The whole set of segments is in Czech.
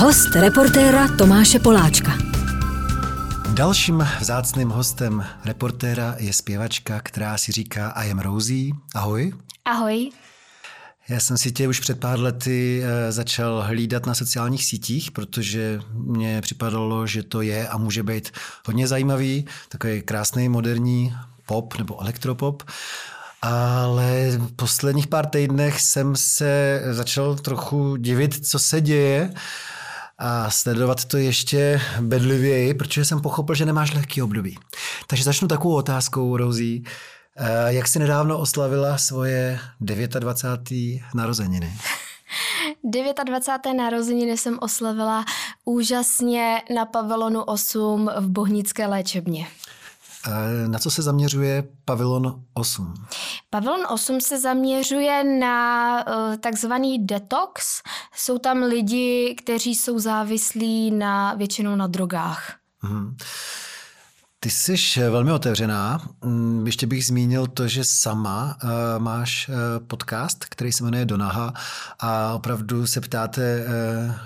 Host reportéra Tomáše Poláčka. Dalším vzácným hostem reportéra je zpěvačka, která si říká I am Rosie. Ahoj. Ahoj. Já jsem si tě už před pár lety eh, začal hlídat na sociálních sítích, protože mně připadalo, že to je a může být hodně zajímavý, takový krásný moderní pop nebo elektropop. Ale v posledních pár týdnech jsem se začal trochu divit, co se děje a sledovat to ještě bedlivěji, protože jsem pochopil, že nemáš lehký období. Takže začnu takovou otázkou, Rosie. Eh, jak jsi nedávno oslavila svoje 29. narozeniny? 29. narozeniny jsem oslavila úžasně na pavilonu 8 v Bohnické léčebně. Na co se zaměřuje pavilon 8? Pavilon 8 se zaměřuje na uh, takzvaný detox. Jsou tam lidi, kteří jsou závislí na většinou na drogách. Hmm. Ty jsi eh, velmi otevřená. Mm, ještě bych zmínil to, že sama uh, máš uh, podcast, který se jmenuje Donaha a opravdu se ptáte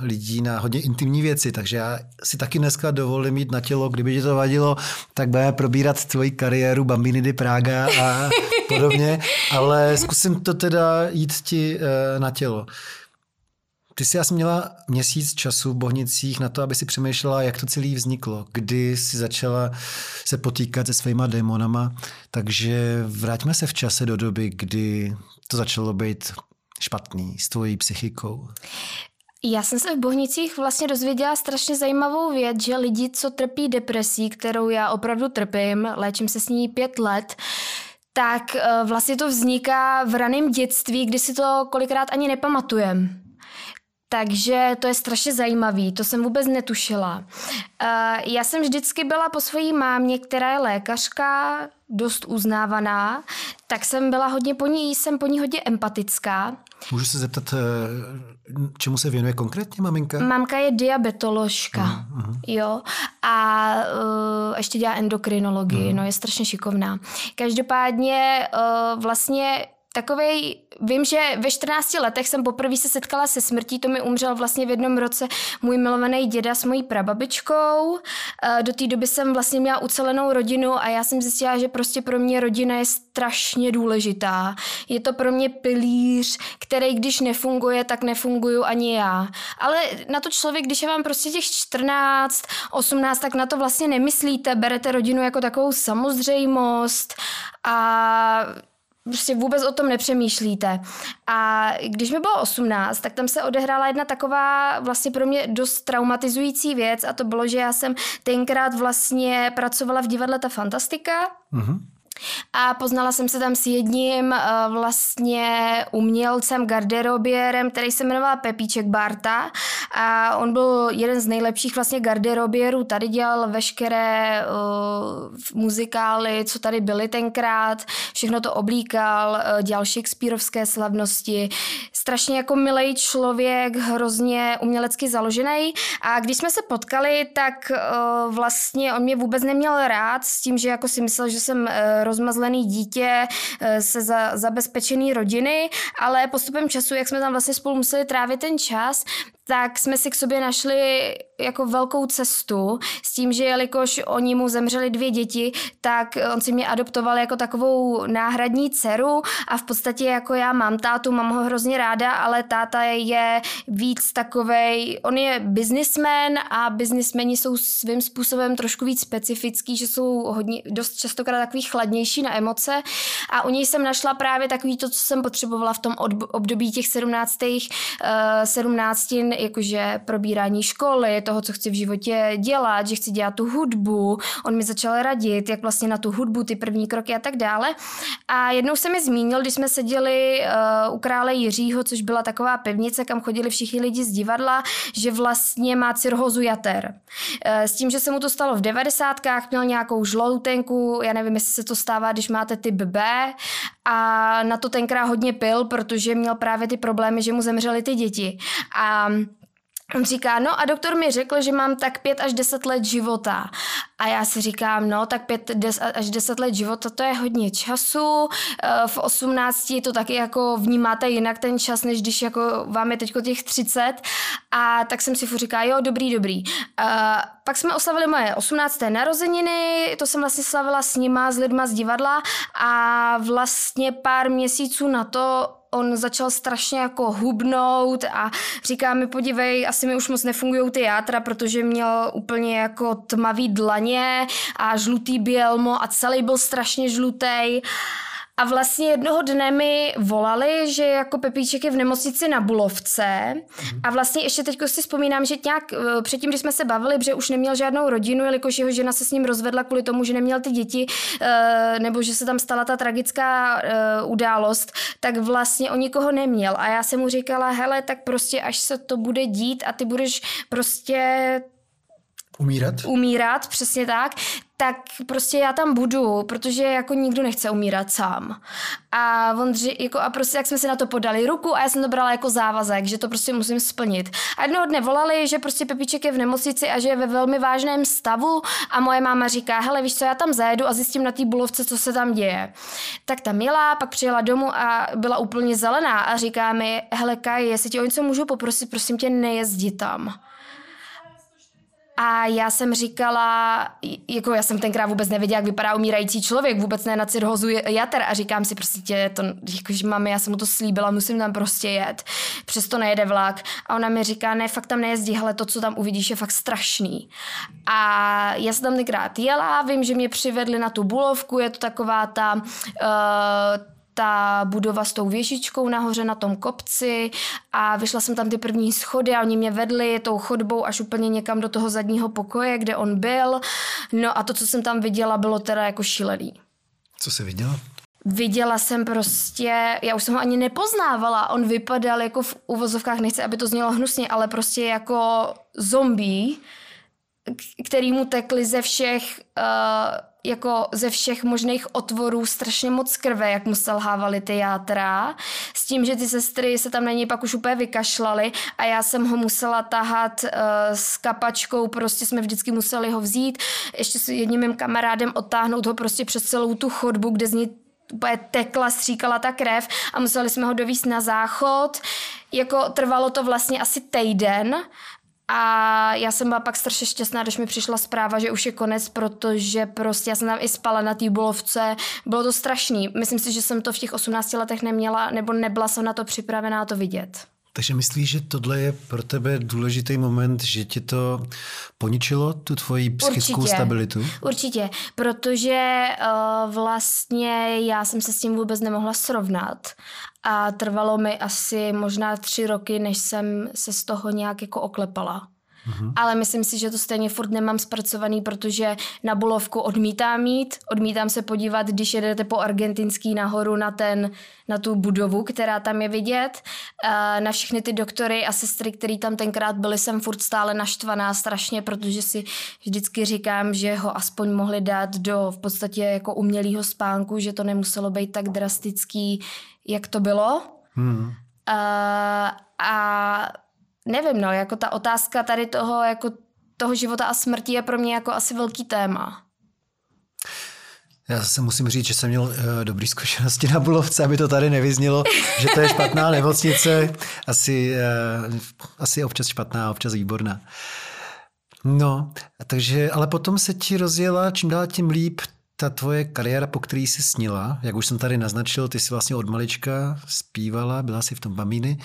lidí na hodně intimní věci, takže já si taky dneska dovolím mít na tělo, kdyby ti to vadilo, tak budeme probírat tvoji kariéru Bambini di Praga a podobně, ale zkusím to teda jít ti na tělo. Ty jsi asi měla měsíc času v Bohnicích na to, aby si přemýšlela, jak to celé vzniklo, kdy jsi začala se potýkat se svýma démonama, takže vraťme se v čase do doby, kdy to začalo být špatný s tvojí psychikou. Já jsem se v Bohnicích vlastně dozvěděla strašně zajímavou věc, že lidi, co trpí depresí, kterou já opravdu trpím, léčím se s ní pět let, tak eh, vlastně to vzniká v raném dětství, kdy si to kolikrát ani nepamatujem. Takže to je strašně zajímavý, to jsem vůbec netušila. Uh, já jsem vždycky byla po své mámě, která je lékařka, dost uznávaná, tak jsem byla hodně po ní, jsem po ní hodně empatická. Můžu se zeptat, eh, čemu se věnuje konkrétně maminka? Mamka je diabetoložka, uh-huh. jo, a uh, ještě dělá endokrinologii, uh-huh. no je strašně šikovná. Každopádně uh, vlastně takovej, vím, že ve 14 letech jsem poprvé se setkala se smrtí, to mi umřel vlastně v jednom roce můj milovaný děda s mojí prababičkou. Eh, do té doby jsem vlastně měla ucelenou rodinu a já jsem zjistila, že prostě pro mě rodina je strašně důležitá. Je to pro mě pilíř, který když nefunguje, tak nefunguju ani já. Ale na to člověk, když je vám prostě těch 14, 18, tak na to vlastně nemyslíte, berete rodinu jako takovou samozřejmost a prostě vůbec o tom nepřemýšlíte. A když mi bylo 18, tak tam se odehrála jedna taková vlastně pro mě dost traumatizující věc a to bylo, že já jsem tenkrát vlastně pracovala v divadle Ta Fantastika. Mm-hmm. A poznala jsem se tam s jedním uh, vlastně umělcem, garderobierem, který se jmenoval Pepíček Barta a on byl jeden z nejlepších vlastně garderobierů, tady dělal veškeré uh, muzikály, co tady byly tenkrát, všechno to oblíkal, uh, dělal Shakespeareovské slavnosti, strašně jako milý člověk, hrozně umělecky založený a když jsme se potkali, tak uh, vlastně on mě vůbec neměl rád s tím, že jako si myslel, že jsem uh, rozmazlený dítě eh, se za, zabezpečený rodiny, ale postupem času, jak jsme tam vlastně spolu museli trávit ten čas, tak jsme si k sobě našli jako velkou cestu s tím, že jelikož oni mu zemřeli dvě děti, tak on si mě adoptoval jako takovou náhradní dceru a v podstatě jako já mám tátu, mám ho hrozně ráda, ale táta je víc takovej, on je businessman a businessmeni jsou svým způsobem trošku víc specifický, že jsou hodně, dost častokrát takový chladnější na emoce a u něj jsem našla právě takový to, co jsem potřebovala v tom období těch 17. Uh, 17 jakože probírání školy, toho, co chci v životě dělat, že chci dělat tu hudbu. On mi začal radit, jak vlastně na tu hudbu, ty první kroky a tak dále. A jednou se mi zmínil, když jsme seděli uh, u krále Jiřího, což byla taková pevnice, kam chodili všichni lidi z divadla, že vlastně má cirhozu jater. Uh, s tím, že se mu to stalo v devadesátkách, měl nějakou žloutenku, já nevím, jestli se to stává, když máte typ B a na to tenkrát hodně pil, protože měl právě ty problémy, že mu zemřely ty děti. A On říká, no a doktor mi řekl, že mám tak pět až deset let života. A já si říkám, no tak pět des, až deset let života, to je hodně času. Eh, v 18 to taky jako vnímáte jinak ten čas, než když jako vám je teďko těch 30. A tak jsem si furt říká, jo, dobrý, dobrý. A pak jsme oslavili moje 18. narozeniny, to jsem vlastně slavila s nima, s lidma z divadla a vlastně pár měsíců na to on začal strašně jako hubnout a říká mi, podívej, asi mi už moc nefungují ty játra, protože měl úplně jako tmavý dlaně a žlutý bělmo a celý byl strašně žlutý. A vlastně jednoho dne mi volali, že jako Pepíček je v nemocnici na Bulovce a vlastně ještě teď si vzpomínám, že nějak eh, předtím, když jsme se bavili, že už neměl žádnou rodinu, jelikož jeho žena se s ním rozvedla kvůli tomu, že neměl ty děti, eh, nebo že se tam stala ta tragická eh, událost, tak vlastně o nikoho neměl. A já jsem mu říkala, hele, tak prostě až se to bude dít a ty budeš prostě Umírat? Umírat, přesně tak. Tak prostě já tam budu, protože jako nikdo nechce umírat sám. A on dři, jako a prostě jak jsme si na to podali ruku a já jsem to brala jako závazek, že to prostě musím splnit. A jednoho dne volali, že prostě Pepíček je v nemocnici a že je ve velmi vážném stavu a moje máma říká, hele víš co, já tam zajedu a zjistím na té bulovce, co se tam děje. Tak tam jela, pak přijela domů a byla úplně zelená a říká mi, hele Kaj, jestli ti o něco můžu poprosit, prosím tě, nejezdi tam. A já jsem říkala, jako já jsem tenkrát vůbec nevěděla, jak vypadá umírající člověk, vůbec ne na cirhozu jater a říkám si prostě tě, to, jakože mami, já jsem mu to slíbila, musím tam prostě jet, přesto nejede vlak. A ona mi říká, ne, fakt tam nejezdí, hele, to, co tam uvidíš, je fakt strašný. A já jsem tam tenkrát jela, vím, že mě přivedli na tu bulovku, je to taková ta, uh, ta budova s tou věžičkou nahoře na tom kopci a vyšla jsem tam ty první schody a oni mě vedli tou chodbou až úplně někam do toho zadního pokoje, kde on byl. No a to, co jsem tam viděla, bylo teda jako šílený. Co jsi viděla? Viděla jsem prostě, já už jsem ho ani nepoznávala, on vypadal jako v uvozovkách, nechci, aby to znělo hnusně, ale prostě jako zombie, který mu tekly ze všech uh, jako ze všech možných otvorů strašně moc krve, jak mu selhávaly ty játra, s tím, že ty sestry se tam na něj pak už úplně vykašlaly a já jsem ho musela tahat uh, s kapačkou, prostě jsme vždycky museli ho vzít, ještě s jedním mým kamarádem odtáhnout ho prostě přes celou tu chodbu, kde z ní úplně tekla, stříkala ta krev a museli jsme ho dovíst na záchod. Jako trvalo to vlastně asi týden, a já jsem byla pak strašně šťastná, když mi přišla zpráva, že už je konec, protože prostě já jsem tam i spala na té bulovce. Bylo to strašný. Myslím si, že jsem to v těch 18 letech neměla, nebo nebyla jsem na to připravená to vidět. Takže myslíš, že tohle je pro tebe důležitý moment, že ti to poničilo, tu tvoji psychickou Určitě. stabilitu? Určitě, protože uh, vlastně já jsem se s tím vůbec nemohla srovnat a trvalo mi asi možná tři roky, než jsem se z toho nějak jako oklepala. Mm-hmm. Ale myslím si, že to stejně furt nemám zpracovaný, protože na Bulovku odmítám mít, odmítám se podívat, když jedete po argentinský nahoru na, ten, na tu budovu, která tam je vidět. Na všechny ty doktory a sestry, který tam tenkrát byly, jsem furt stále naštvaná strašně, protože si vždycky říkám, že ho aspoň mohli dát do v podstatě jako umělého spánku, že to nemuselo být tak drastický, jak to bylo. Hmm. A, a nevím, no, jako ta otázka tady toho, jako toho života a smrti je pro mě jako asi velký téma. Já se musím říct, že jsem měl uh, dobrý zkušenosti na Bulovce, aby to tady nevyznělo, že to je špatná nemocnice. Asi, uh, asi občas špatná, občas výborná. No, takže, ale potom se ti rozjela čím dál tím líp ta tvoje kariéra, po který jsi snila, jak už jsem tady naznačil, ty jsi vlastně od malička zpívala, byla jsi v tom Bamíny,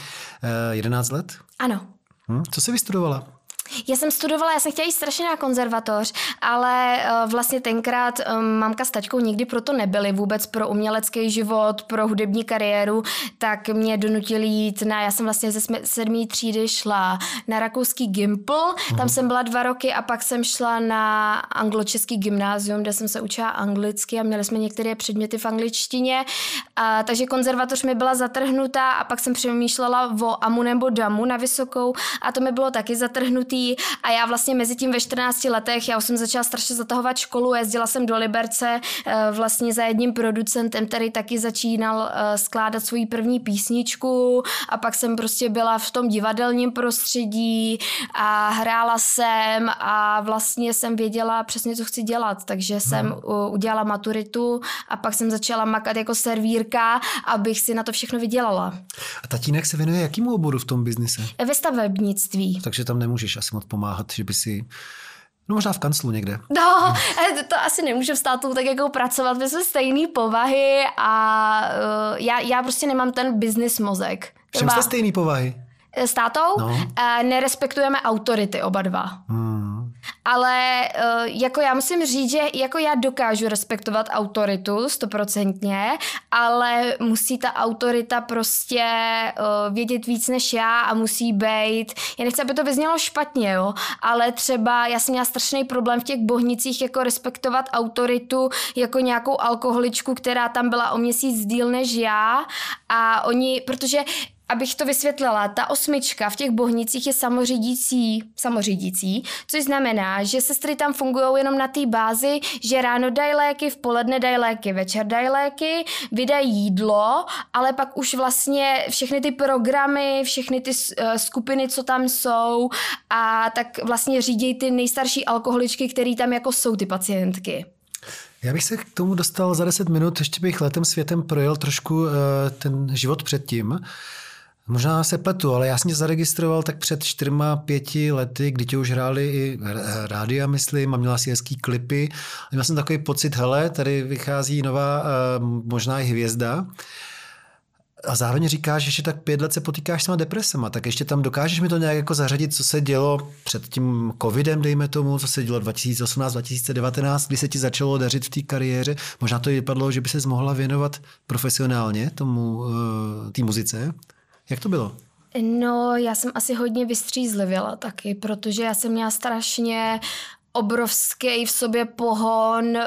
11 let? Ano. Hm? Co jsi vystudovala? Já jsem studovala, já jsem chtěla jít strašně na konzervatoř, ale uh, vlastně tenkrát um, mamka s taťkou nikdy proto nebyli vůbec pro umělecký život, pro hudební kariéru, tak mě donutili jít na, já jsem vlastně ze sedmý třídy šla na rakouský Gimpl, mm. tam mhm. jsem byla dva roky a pak jsem šla na angločeský gymnázium, kde jsem se učila anglicky a měli jsme některé předměty v angličtině, a, takže konzervatoř mi byla zatrhnutá a pak jsem přemýšlela o amu nebo damu na vysokou a to mi bylo taky zatrhnutý a já vlastně mezi tím ve 14 letech, já už jsem začala strašně zatahovat školu, jezdila jsem do Liberce eh, vlastně za jedním producentem, který taky začínal eh, skládat svoji první písničku a pak jsem prostě byla v tom divadelním prostředí a hrála jsem a vlastně jsem věděla přesně, co chci dělat, takže jsem hmm. udělala maturitu a pak jsem začala makat jako servírka, abych si na to všechno vydělala. A tatínek se věnuje jakému oboru v tom biznise? Ve stavebnictví. Takže tam nemůžeš asi moc pomáhat, že by si No možná v kanclu někde. No, to, asi nemůžu v státu tak jako pracovat, my jsme stejné povahy a uh, já, já prostě nemám ten business mozek. Všem jste stejný povahy? S tátou no. uh, nerespektujeme autority oba dva. Hmm. Ale uh, jako já musím říct, že jako já dokážu respektovat autoritu stoprocentně, ale musí ta autorita prostě uh, vědět víc než já a musí být, já nechci, aby to vyznělo špatně, jo, ale třeba já jsem měla strašný problém v těch bohnicích jako respektovat autoritu jako nějakou alkoholičku, která tam byla o měsíc díl než já. A oni, protože abych to vysvětlila, ta osmička v těch bohnicích je samořídící, samořídící, což znamená, že sestry tam fungují jenom na té bázi, že ráno dají léky, v poledne dají léky, večer dají léky, vydají jídlo, ale pak už vlastně všechny ty programy, všechny ty uh, skupiny, co tam jsou a tak vlastně řídí ty nejstarší alkoholičky, které tam jako jsou ty pacientky. Já bych se k tomu dostal za 10 minut, ještě bych letem světem projel trošku uh, ten život předtím. Možná se pletu, ale já jsem tě zaregistroval tak před čtyřma, pěti lety, kdy tě už hráli i rádia, myslím, a měla si hezký klipy. Měl jsem takový pocit, hele, tady vychází nová, eh, možná i hvězda. A zároveň říkáš, že ještě tak pět let se potýkáš s těma depresema, tak ještě tam dokážeš mi to nějak jako zařadit, co se dělo před tím covidem, dejme tomu, co se dělo 2018, 2019, kdy se ti začalo dařit v té kariéře. Možná to vypadlo, že by se mohla věnovat profesionálně tomu, eh, té muzice. Jak to bylo? No, já jsem asi hodně vystřízlivěla taky, protože já jsem měla strašně obrovský v sobě pohon, uh,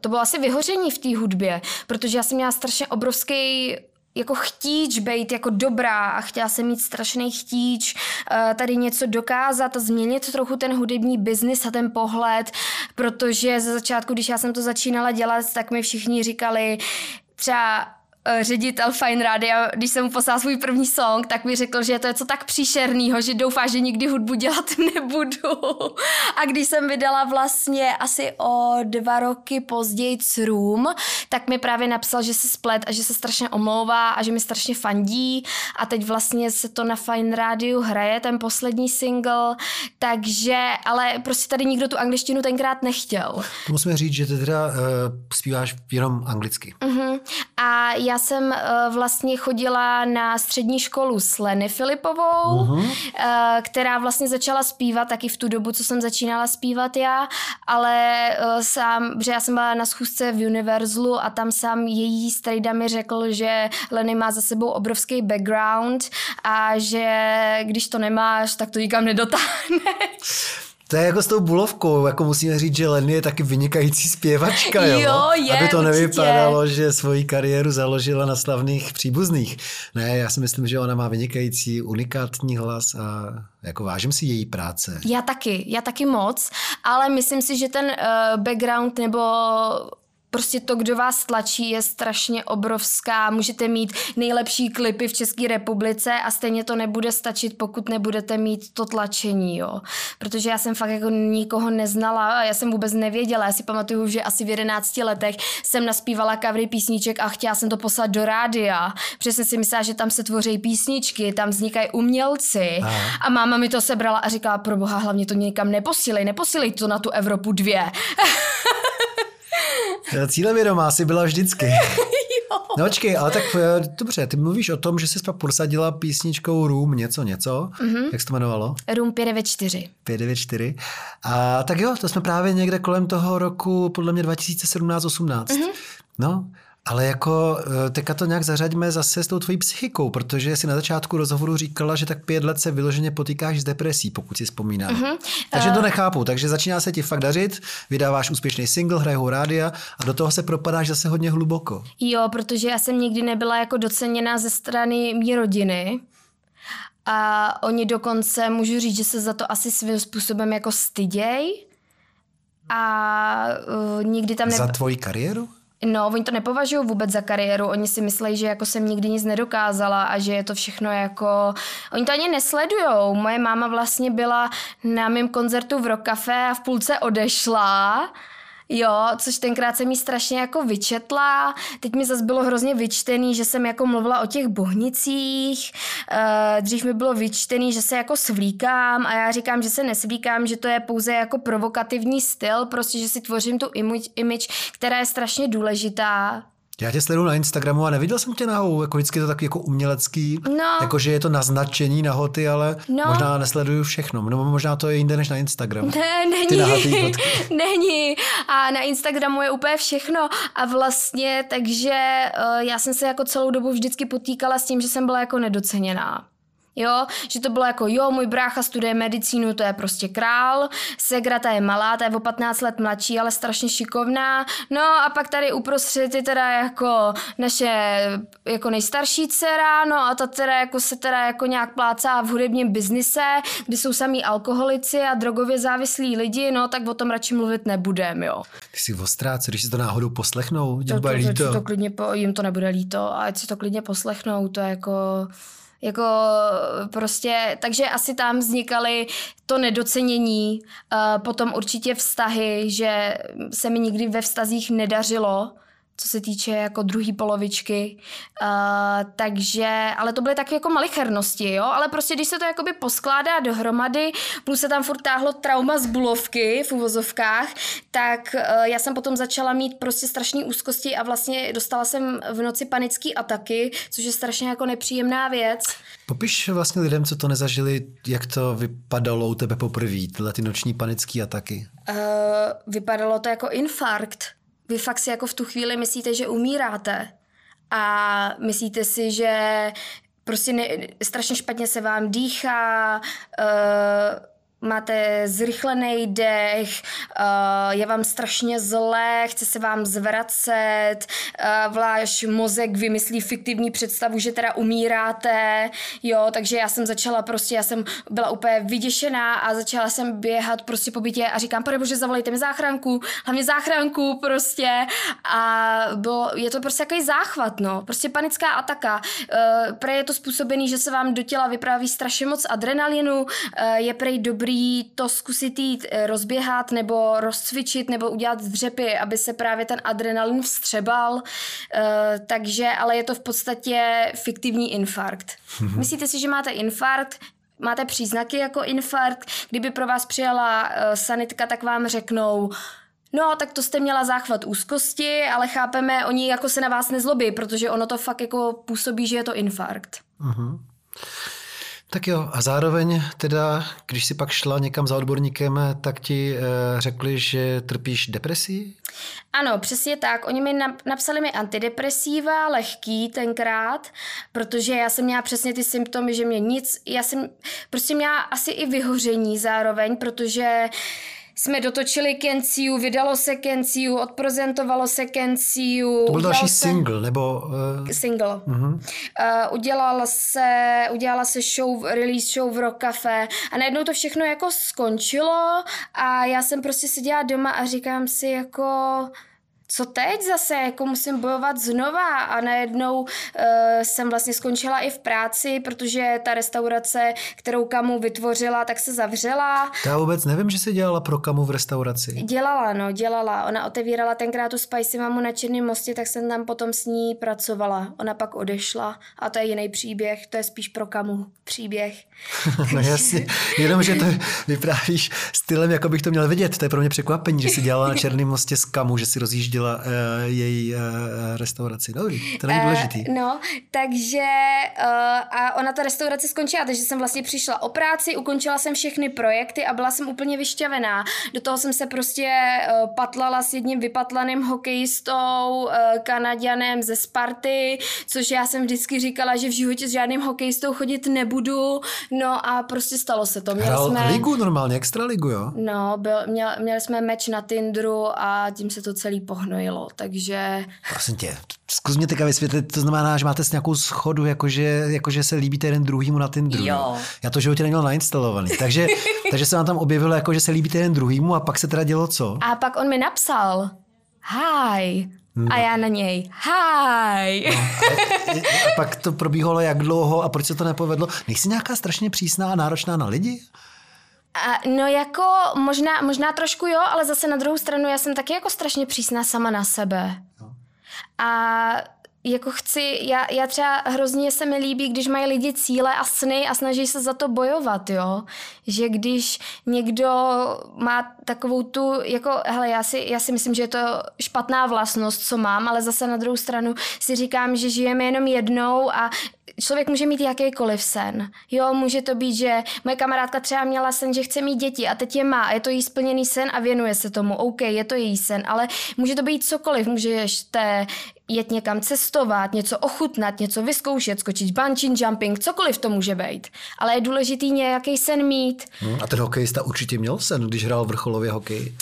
to bylo asi vyhoření v té hudbě, protože já jsem měla strašně obrovský jako chtíč být jako dobrá a chtěla jsem mít strašný chtíč uh, tady něco dokázat a změnit trochu ten hudební biznis a ten pohled, protože ze začátku, když já jsem to začínala dělat, tak mi všichni říkali, třeba Eh, ředitel Fine Radio, když jsem mu poslal svůj první song, tak mi řekl, že to je co tak příšernýho, že doufá, že nikdy hudbu dělat nebudu. A když jsem vydala vlastně asi o dva roky později Room, tak mi právě napsal, že se splet a že se strašně omlouvá a že mi strašně fandí a teď vlastně se to na Fine Radio hraje, ten poslední single, takže, ale prostě tady nikdo tu angličtinu tenkrát nechtěl. To musíme říct, že ty teda uh, zpíváš jenom anglicky. Uh-huh. A já jsem uh, vlastně chodila na střední školu s Leny Filipovou, uh-huh. uh, která vlastně začala zpívat taky v tu dobu, co jsem začínala zpívat já, ale uh, sám, že já jsem byla na schůzce v Universalu a tam sám její strejda mi řekl, že Leny má za sebou obrovský background a že když to nemáš, tak to nikam nedotáhneš. To je jako s tou bulovkou, jako musíme říct, že Lenny je taky vynikající zpěvačka, jo? jo je, Aby to určitě. nevypadalo, že svoji kariéru založila na slavných příbuzných. Ne, já si myslím, že ona má vynikající, unikátní hlas a jako vážím si její práce. Já taky, já taky moc, ale myslím si, že ten uh, background nebo prostě to, kdo vás tlačí, je strašně obrovská. Můžete mít nejlepší klipy v České republice a stejně to nebude stačit, pokud nebudete mít to tlačení, jo. Protože já jsem fakt jako nikoho neznala a já jsem vůbec nevěděla. Já si pamatuju, že asi v 11 letech jsem naspívala covery písniček a chtěla jsem to poslat do rádia. Přesně si myslela, že tam se tvoří písničky, tam vznikají umělci. Aha. A máma mi to sebrala a říkala, pro boha, hlavně to někam neposílej, neposílej to na tu Evropu dvě. Cílevědomá si byla vždycky. No očkej, ale tak eh, dobře, ty mluvíš o tom, že jsi pak prosadila písničkou Room něco něco. Mm-hmm. Jak se to jmenovalo? Room 594. 594. A tak jo, to jsme právě někde kolem toho roku, podle mě 2017-18. Mm-hmm. No, ale jako eh, teďka to nějak zařaďme zase s tou tvojí psychikou, protože si na začátku rozhovoru říkala, že tak pět let se vyloženě potýkáš s depresí, pokud si vzpomínám. Mm-hmm. Takže to eh. nechápu. Takže začíná se ti fakt dařit, vydáváš úspěšný single, hrajou rádia a do toho se propadáš zase hodně hluboko. Jo, protože já jsem nikdy nebyla jako doceněná ze strany mý rodiny A oni dokonce, můžu říct, že se za to asi svým způsobem jako styděj. A uh, nikdy tam... Ne... Za tvoji kariéru? No, oni to nepovažují vůbec za kariéru, oni si myslí, že jako jsem nikdy nic nedokázala a že je to všechno jako... Oni to ani nesledujou. Moje máma vlastně byla na mém koncertu v Rock Café a v půlce odešla Jo, což tenkrát jsem mi strašně jako vyčetla. Teď mi zase bylo hrozně vyčtený, že jsem jako mluvila o těch bohnicích. Uh, dřív mi bylo vyčtený, že se jako svlíkám a já říkám, že se nesvlíkám, že to je pouze jako provokativní styl, prostě, že si tvořím tu image která je strašně důležitá já tě sleduju na Instagramu a neviděl jsem tě nahoru, jako vždycky to tak jako umělecký, no. jako že je to naznačení nahoty, ale no. možná nesleduju všechno, no možná to je jinde než na Instagramu. Ne, není, není a na Instagramu je úplně všechno a vlastně takže uh, já jsem se jako celou dobu vždycky potýkala s tím, že jsem byla jako nedoceněná. Jo, že to bylo jako, jo, můj brácha studuje medicínu, to je prostě král, Segra ta je malá, ta je o 15 let mladší, ale strašně šikovná, no a pak tady uprostřed je teda jako naše jako nejstarší dcera, no a ta teda jako se teda jako nějak plácá v hudebním biznise, kdy jsou samý alkoholici a drogově závislí lidi, no tak o tom radši mluvit nebudem, jo. Ty jsi ostrá, co když si to náhodou poslechnou, to, to, to, to, to klidně po, jim to nebude líto, a ať si to klidně poslechnou, to je jako jako prostě, takže asi tam vznikaly to nedocenění, uh, potom určitě vztahy, že se mi nikdy ve vztazích nedařilo, co se týče jako druhé polovičky. Uh, takže, ale to byly takové jako malichernosti, jo, ale prostě když se to jakoby poskládá dohromady, plus se tam furt táhlo trauma z bulovky v uvozovkách, tak uh, já jsem potom začala mít prostě strašné úzkosti a vlastně dostala jsem v noci panické ataky, což je strašně jako nepříjemná věc. Popiš vlastně lidem, co to nezažili, jak to vypadalo u tebe poprvé, tyhle ty noční panické ataky. Uh, vypadalo to jako infarkt vy fakt si jako v tu chvíli myslíte, že umíráte. A myslíte si, že prostě ne, strašně špatně se vám dýchá, uh, máte zrychlený dech, uh, je vám strašně zlé, chce se vám zvracet, uh, váš mozek vymyslí fiktivní představu, že teda umíráte, jo, takže já jsem začala prostě, já jsem byla úplně vyděšená a začala jsem běhat prostě po bytě a říkám, pane bože, zavolejte mi záchranku, hlavně záchranku prostě. A bylo, je to prostě takový záchvat, no, prostě panická ataka, uh, prej je to způsobený, že se vám do těla vypráví strašně moc adrenalinu, je prej dobrý dobrý to zkusit jít eh, rozběhat nebo rozcvičit nebo udělat dřepy, aby se právě ten adrenalin vstřebal. Uh, takže, ale je to v podstatě fiktivní infarkt. Mm-hmm. Myslíte si, že máte infarkt, máte příznaky jako infarkt, kdyby pro vás přijala uh, sanitka, tak vám řeknou, No, tak to jste měla záchvat úzkosti, ale chápeme, oni jako se na vás nezlobí, protože ono to fakt jako působí, že je to infarkt. Uh-huh. Tak jo, a zároveň teda, když si pak šla někam za odborníkem, tak ti e, řekli, že trpíš depresí? Ano, přesně tak. Oni mi napsali mi antidepresiva, lehký tenkrát, protože já jsem měla přesně ty symptomy, že mě nic, já jsem prostě měla asi i vyhoření zároveň, protože jsme dotočili Kenciu, vydalo se Kenciu, odprezentovalo se Kenciu. To byl další se... single, nebo... Uh... Single. Uh-huh. Uh, udělala se, udělala se show, release show v Rock Cafe a najednou to všechno jako skončilo a já jsem prostě seděla doma a říkám si jako co teď zase, jako musím bojovat znova a najednou uh, jsem vlastně skončila i v práci, protože ta restaurace, kterou Kamu vytvořila, tak se zavřela. Já vůbec nevím, že se dělala pro Kamu v restauraci. Dělala, no, dělala. Ona otevírala tenkrát tu Spicy Mamu na Černém mostě, tak jsem tam potom s ní pracovala. Ona pak odešla a to je jiný příběh, to je spíš pro Kamu příběh. no jasně, jenom, že to vyprávíš stylem, jako bych to měl vidět. To je pro mě překvapení, že si dělala na Černém mostě s Kamu, že si rozjíždí rozjížděla uh, její uh, restauraci. Dobrý, to není důležitý. Uh, no, takže uh, a ona ta restaurace skončila, takže jsem vlastně přišla o práci, ukončila jsem všechny projekty a byla jsem úplně vyšťavená. Do toho jsem se prostě uh, patlala s jedním vypatlaným hokejistou, uh, Kanaděnem ze Sparty, což já jsem vždycky říkala, že v životě s žádným hokejistou chodit nebudu. No a prostě stalo se to. Měli Hrál jsme... ligu normálně, extra ligu, jo? No, byl, měl, měli jsme meč na Tinderu a tím se to celý pohnalo hnojilo, takže... Prosím tě. Zkus mě teďka vysvětlit, to znamená, že máte s nějakou schodu, jakože, jakože se líbíte jeden druhýmu na ten druhý. Jo. Já to životě neměl nainstalovaný. Takže, takže se vám tam objevilo, jako, že se líbíte jeden druhýmu a pak se teda dělo co? A pak on mi napsal, hi. A já na něj, hi. No, a, a pak to probíhalo jak dlouho a proč se to nepovedlo? Nejsi nějaká strašně přísná a náročná na lidi? A, no jako možná, možná trošku jo, ale zase na druhou stranu já jsem taky jako strašně přísná sama na sebe. No. A jako chci, já, já třeba hrozně se mi líbí, když mají lidi cíle a sny a snaží se za to bojovat, jo. Že když někdo má takovou tu, jako, hele, já si, já si myslím, že je to špatná vlastnost, co mám, ale zase na druhou stranu si říkám, že žijeme jenom jednou a člověk může mít jakýkoliv sen. Jo, může to být, že moje kamarádka třeba měla sen, že chce mít děti a teď je má a je to jí splněný sen a věnuje se tomu. OK, je to její sen, ale může to být cokoliv. Můžete jet někam cestovat, něco ochutnat, něco vyzkoušet, skočit bungee jumping, cokoliv to může být. Ale je důležitý nějaký sen mít. Hmm, a ten hokejista určitě měl sen, když hrál vrcholově hokej?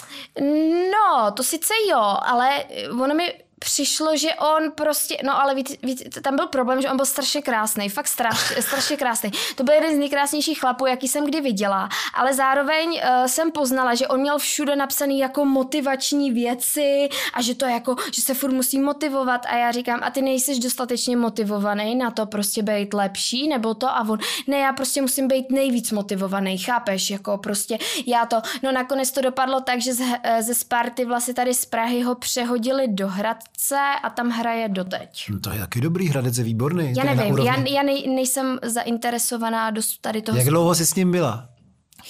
No, to sice jo, ale ono mi přišlo, že on prostě, no ale víc, víc, tam byl problém, že on byl strašně krásný, fakt straš, strašně krásný. To byl jeden z nejkrásnějších chlapů, jaký jsem kdy viděla, ale zároveň uh, jsem poznala, že on měl všude napsaný jako motivační věci a že to jako, že se furt musí motivovat a já říkám, a ty nejsiš dostatečně motivovaný na to prostě být lepší, nebo to? A on, ne, já prostě musím být nejvíc motivovaný, chápeš, jako prostě já to, no nakonec to dopadlo tak, že ze, eh, ze Sparty vlastně tady z Prahy ho přehodili do Hrad Hradce a tam hraje doteď. No to je taky dobrý, Hradec je výborný. Já nevím, já, já nej, nejsem zainteresovaná do tady toho. Jak dlouho jsi s ním byla?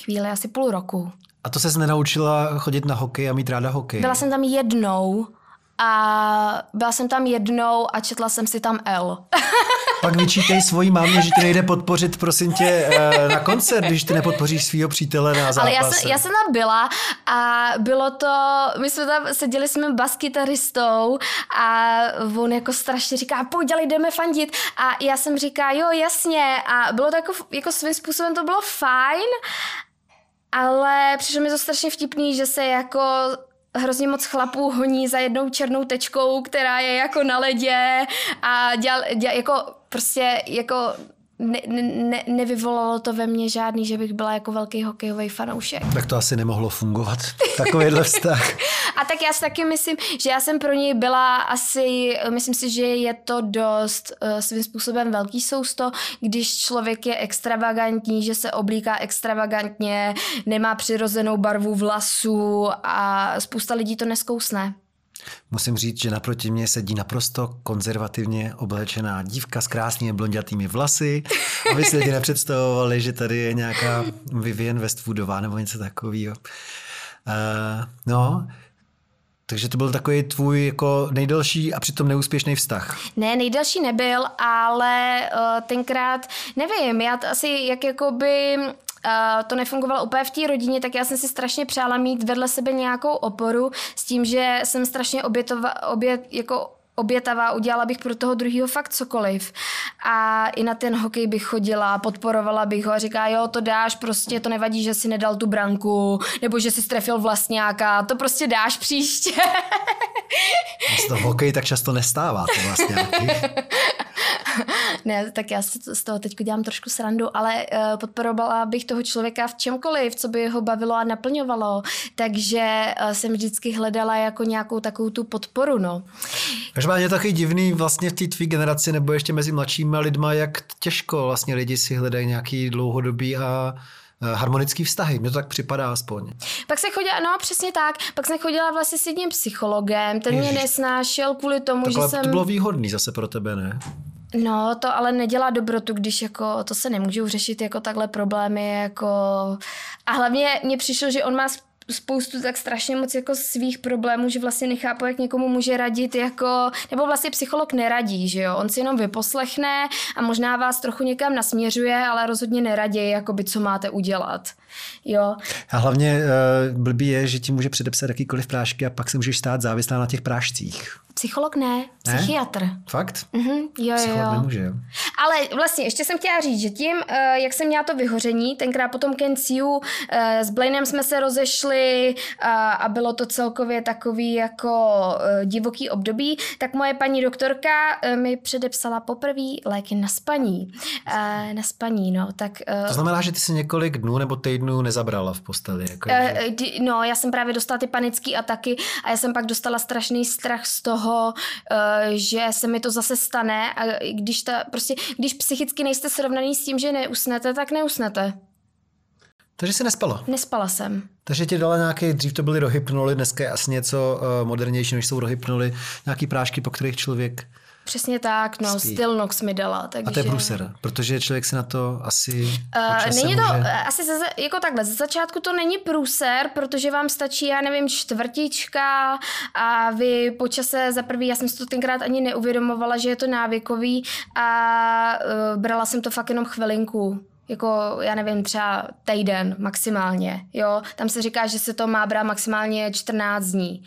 Chvíli, asi půl roku. A to se nenaučila chodit na hokej a mít ráda hokej? Byla jsem tam jednou a byla jsem tam jednou a četla jsem si tam L. Pak vyčítej svojí mámě, že ti nejde podpořit, prosím tě, eh, na koncert, když ty nepodpoříš svého přítele na zápase. Ale já jsem, já jsem tam byla a bylo to, my jsme tam, seděli jsme baskytaristou a on jako strašně říká, pojď, ale jdeme fandit. A já jsem říká, jo, jasně. A bylo to jako, jako svým způsobem to bylo fajn, ale přišlo mi to strašně vtipný, že se jako hrozně moc chlapů honí za jednou černou tečkou, která je jako na ledě a dělal, dělal jako prostě jako ne, ne, nevyvolalo to ve mně žádný, že bych byla jako velký hokejový fanoušek. Tak to asi nemohlo fungovat, takovýhle vztah. A tak já si taky myslím, že já jsem pro něj byla asi, myslím si, že je to dost uh, svým způsobem velký sousto, když člověk je extravagantní, že se oblíká extravagantně, nemá přirozenou barvu vlasů a spousta lidí to neskousne. Musím říct, že naproti mě sedí naprosto konzervativně oblečená dívka s krásnými blondětými vlasy, aby si lidi nepředstavovali, že tady je nějaká Vivian Westwoodová nebo něco takového. Uh, no, takže to byl takový tvůj jako nejdelší a přitom neúspěšný vztah. Ne, nejdelší nebyl, ale uh, tenkrát, nevím, já to asi jak jakoby uh, to nefungovalo úplně v té rodině, tak já jsem si strašně přála mít vedle sebe nějakou oporu s tím, že jsem strašně obětova, obět, jako obětavá, udělala bych pro toho druhého fakt cokoliv. A i na ten hokej bych chodila, podporovala bych ho a říká, jo, to dáš, prostě to nevadí, že si nedal tu branku, nebo že si strefil vlastňáka, to prostě dáš příště. Z toho hokej tak často nestává, to vlastně. ne, tak já z toho teď dělám trošku srandu, ale uh, podporovala bych toho člověka v čemkoliv, co by ho bavilo a naplňovalo. Takže uh, jsem vždycky hledala jako nějakou takovou tu podporu, no. Každopádně je taky divný vlastně v té tvý generaci nebo ještě mezi mladšími lidma, jak těžko vlastně lidi si hledají nějaký dlouhodobý a eh, harmonický vztahy. Mně to tak připadá aspoň. Pak se chodila, no přesně tak, pak jsem chodila vlastně s jedním psychologem, ten Ježiš. mě nesnášel kvůli tomu, Takhle že jsem... to bylo výhodný zase pro tebe, ne? No, to ale nedělá dobrotu, když jako, to se nemůžou řešit jako takhle problémy, jako... A hlavně mně přišlo, že on má spoustu tak strašně moc jako svých problémů, že vlastně nechápu, jak někomu může radit jako, nebo vlastně psycholog neradí, že jo, on si jenom vyposlechne a možná vás trochu někam nasměřuje, ale rozhodně neradí, jakoby, co máte udělat. Jo. A hlavně uh, blbý je, že ti může předepsat jakýkoliv prášky a pak se můžeš stát závislá na těch prášcích. Psycholog ne, psychiatr. Fakt? Mhm, jo, Psycholog jo. nemůže, jo? Ale vlastně ještě jsem chtěla říct, že tím, eh, jak jsem měla to vyhoření, tenkrát potom Ken Siu, eh, s Blainem jsme se rozešli a, a bylo to celkově takový jako divoký období, tak moje paní doktorka mi předepsala poprvé léky na spaní. Na spaní, no, tak... To znamená, že ty si několik dnů nebo týdnů nezabrala v posteli. Jako, že... Eh, No, já jsem právě dostala ty panické ataky a já jsem pak dostala strašný strach z toho, eh, že se mi to zase stane a když ta, prostě, když psychicky nejste srovnaný s tím, že neusnete, tak neusnete. Takže si nespala. Nespala jsem. Takže ti dala nějaký, dřív to byly rohypnoly, dneska je asi něco modernější, než jsou rohypnoly, nějaký prášky, po kterých člověk... Přesně tak, no, Spí. Stilnox mi dala. Takže... A to je průser, protože člověk si na to asi Uh, není to, může... asi ze, jako takhle, ze začátku to není průser, protože vám stačí, já nevím, čtvrtička a vy po čase za prvý, já jsem si to tenkrát ani neuvědomovala, že je to návykový a uh, brala jsem to fakt jenom chvilinku jako, já nevím, třeba týden maximálně, jo. Tam se říká, že se to má brát maximálně 14 dní.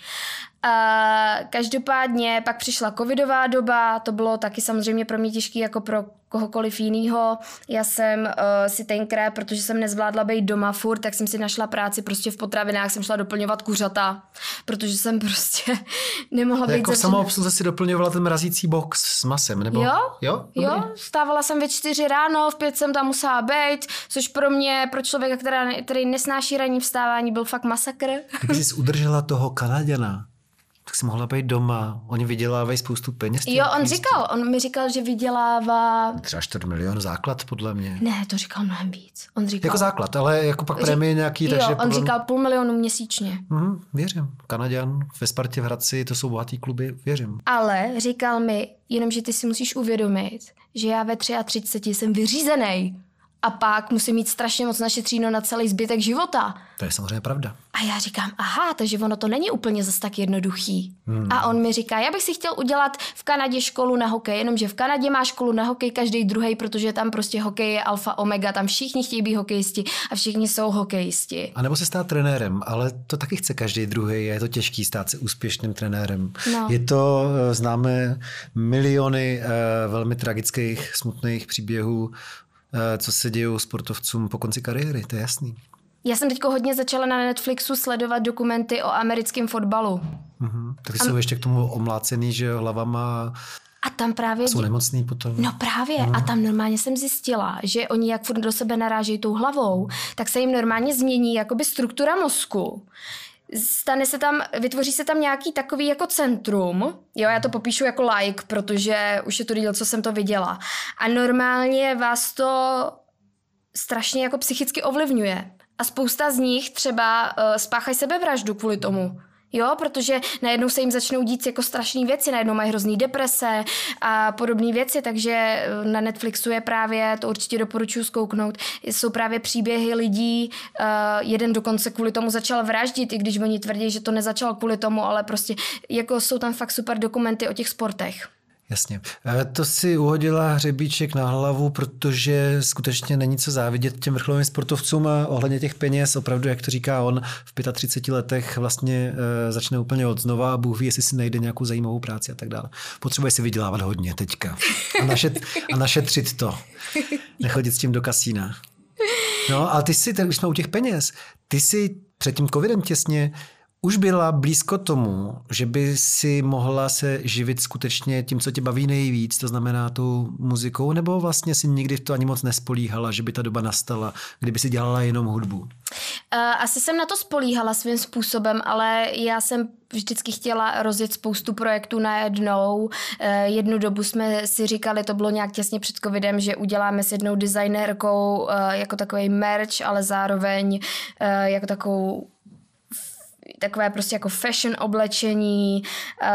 A každopádně pak přišla covidová doba, to bylo taky samozřejmě pro mě těžké jako pro kohokoliv jinýho. Já jsem uh, si tenkrát, protože jsem nezvládla být doma furt, tak jsem si našla práci prostě v potravinách, jsem šla doplňovat kuřata, protože jsem prostě nemohla To být jako ze- samoobsluze si doplňovala ten mrazící box s masem, nebo? Jo? Jo? Jo, stávala jsem ve čtyři ráno, v pět jsem tam musela být, což pro mě, pro člověka, která, který nesnáší ranní vstávání, byl fakt masakr. Kdyby jsi udržela toho Kanaděna, tak jsi mohla být doma. Oni vydělávají spoustu peněz. Jo, on místní. říkal, on mi říkal, že vydělává... Třeba 4 milion základ, podle mě. Ne, to říkal mnohem víc. On říkal... Jako základ, ale jako pak prémie nějaký, jo, takže... on podle říkal půl milionu měsíčně. Mhm, věřím. Kanaděn ve Spartě v Hradci, to jsou bohatý kluby, věřím. Ale říkal mi, jenom, že ty si musíš uvědomit, že já ve 33 jsem vyřízený. A pak musím mít strašně moc našetříno na celý zbytek života. To je samozřejmě pravda. A já říkám, aha, takže ono to není úplně zas tak jednoduchý. Hmm. A on mi říká, já bych si chtěl udělat v Kanadě školu na hokej, jenomže v Kanadě má školu na hokej každý druhý, protože tam prostě hokej je alfa omega, tam všichni chtějí být hokejisti a všichni jsou hokejisti. A nebo se stát trenérem, ale to taky chce každý druhý. Je to těžký stát se úspěšným trenérem. No. Je to, eh, známe miliony eh, velmi tragických, smutných příběhů, co se dějou sportovcům po konci kariéry, to je jasný. Já jsem teď hodně začala na Netflixu sledovat dokumenty o americkém fotbalu. Mhm. Tak jsou ještě k tomu omlácený, že jo, hlavama A tam právě... jsou nemocný potom. No právě, a tam normálně jsem zjistila, že oni jak furt do sebe narážejí tou hlavou, tak se jim normálně změní jakoby struktura mozku. Stane se tam, vytvoří se tam nějaký takový jako centrum, jo, já to popíšu jako like, protože už je to díl, co jsem to viděla. A normálně vás to strašně jako psychicky ovlivňuje. A spousta z nich třeba uh, spáchají sebevraždu kvůli tomu. Jo, protože najednou se jim začnou dít jako strašné věci, najednou mají hrozný deprese a podobné věci, takže eh, na Netflixu je právě, to určitě doporučuji zkouknout, jsou právě příběhy lidí, uh, jeden dokonce kvůli tomu začal vraždit, i když oni tvrdí, že to nezačal kvůli tomu, ale prostě jako jsou tam fakt super dokumenty o těch sportech. Jasně. E, To si uhodila hřebíček na hlavu, protože skutečně není co závidět těm vrcholovým sportovcům ohledně těch peněz. Opravdu, jak to říká on, v 35 letech vlastně e, začne úplně od znova a Bůh ví, jestli si najde nějakou zajímavou práci a tak dále. Potřebuje si vydělávat hodně teďka a, našet, a našetřit to. Nechodit s tím do kasína. No a ty si, už jsme u těch peněz, ty si před tím covidem těsně už byla blízko tomu, že by si mohla se živit skutečně tím, co tě baví nejvíc, to znamená tou muzikou, nebo vlastně si nikdy v to ani moc nespolíhala, že by ta doba nastala, kdyby si dělala jenom hudbu? Uh, asi jsem na to spolíhala svým způsobem, ale já jsem vždycky chtěla rozjet spoustu projektů najednou. Uh, jednu dobu jsme si říkali, to bylo nějak těsně před covidem, že uděláme s jednou designérkou uh, jako takový merch, ale zároveň jako takovou takové prostě jako fashion oblečení. Uh,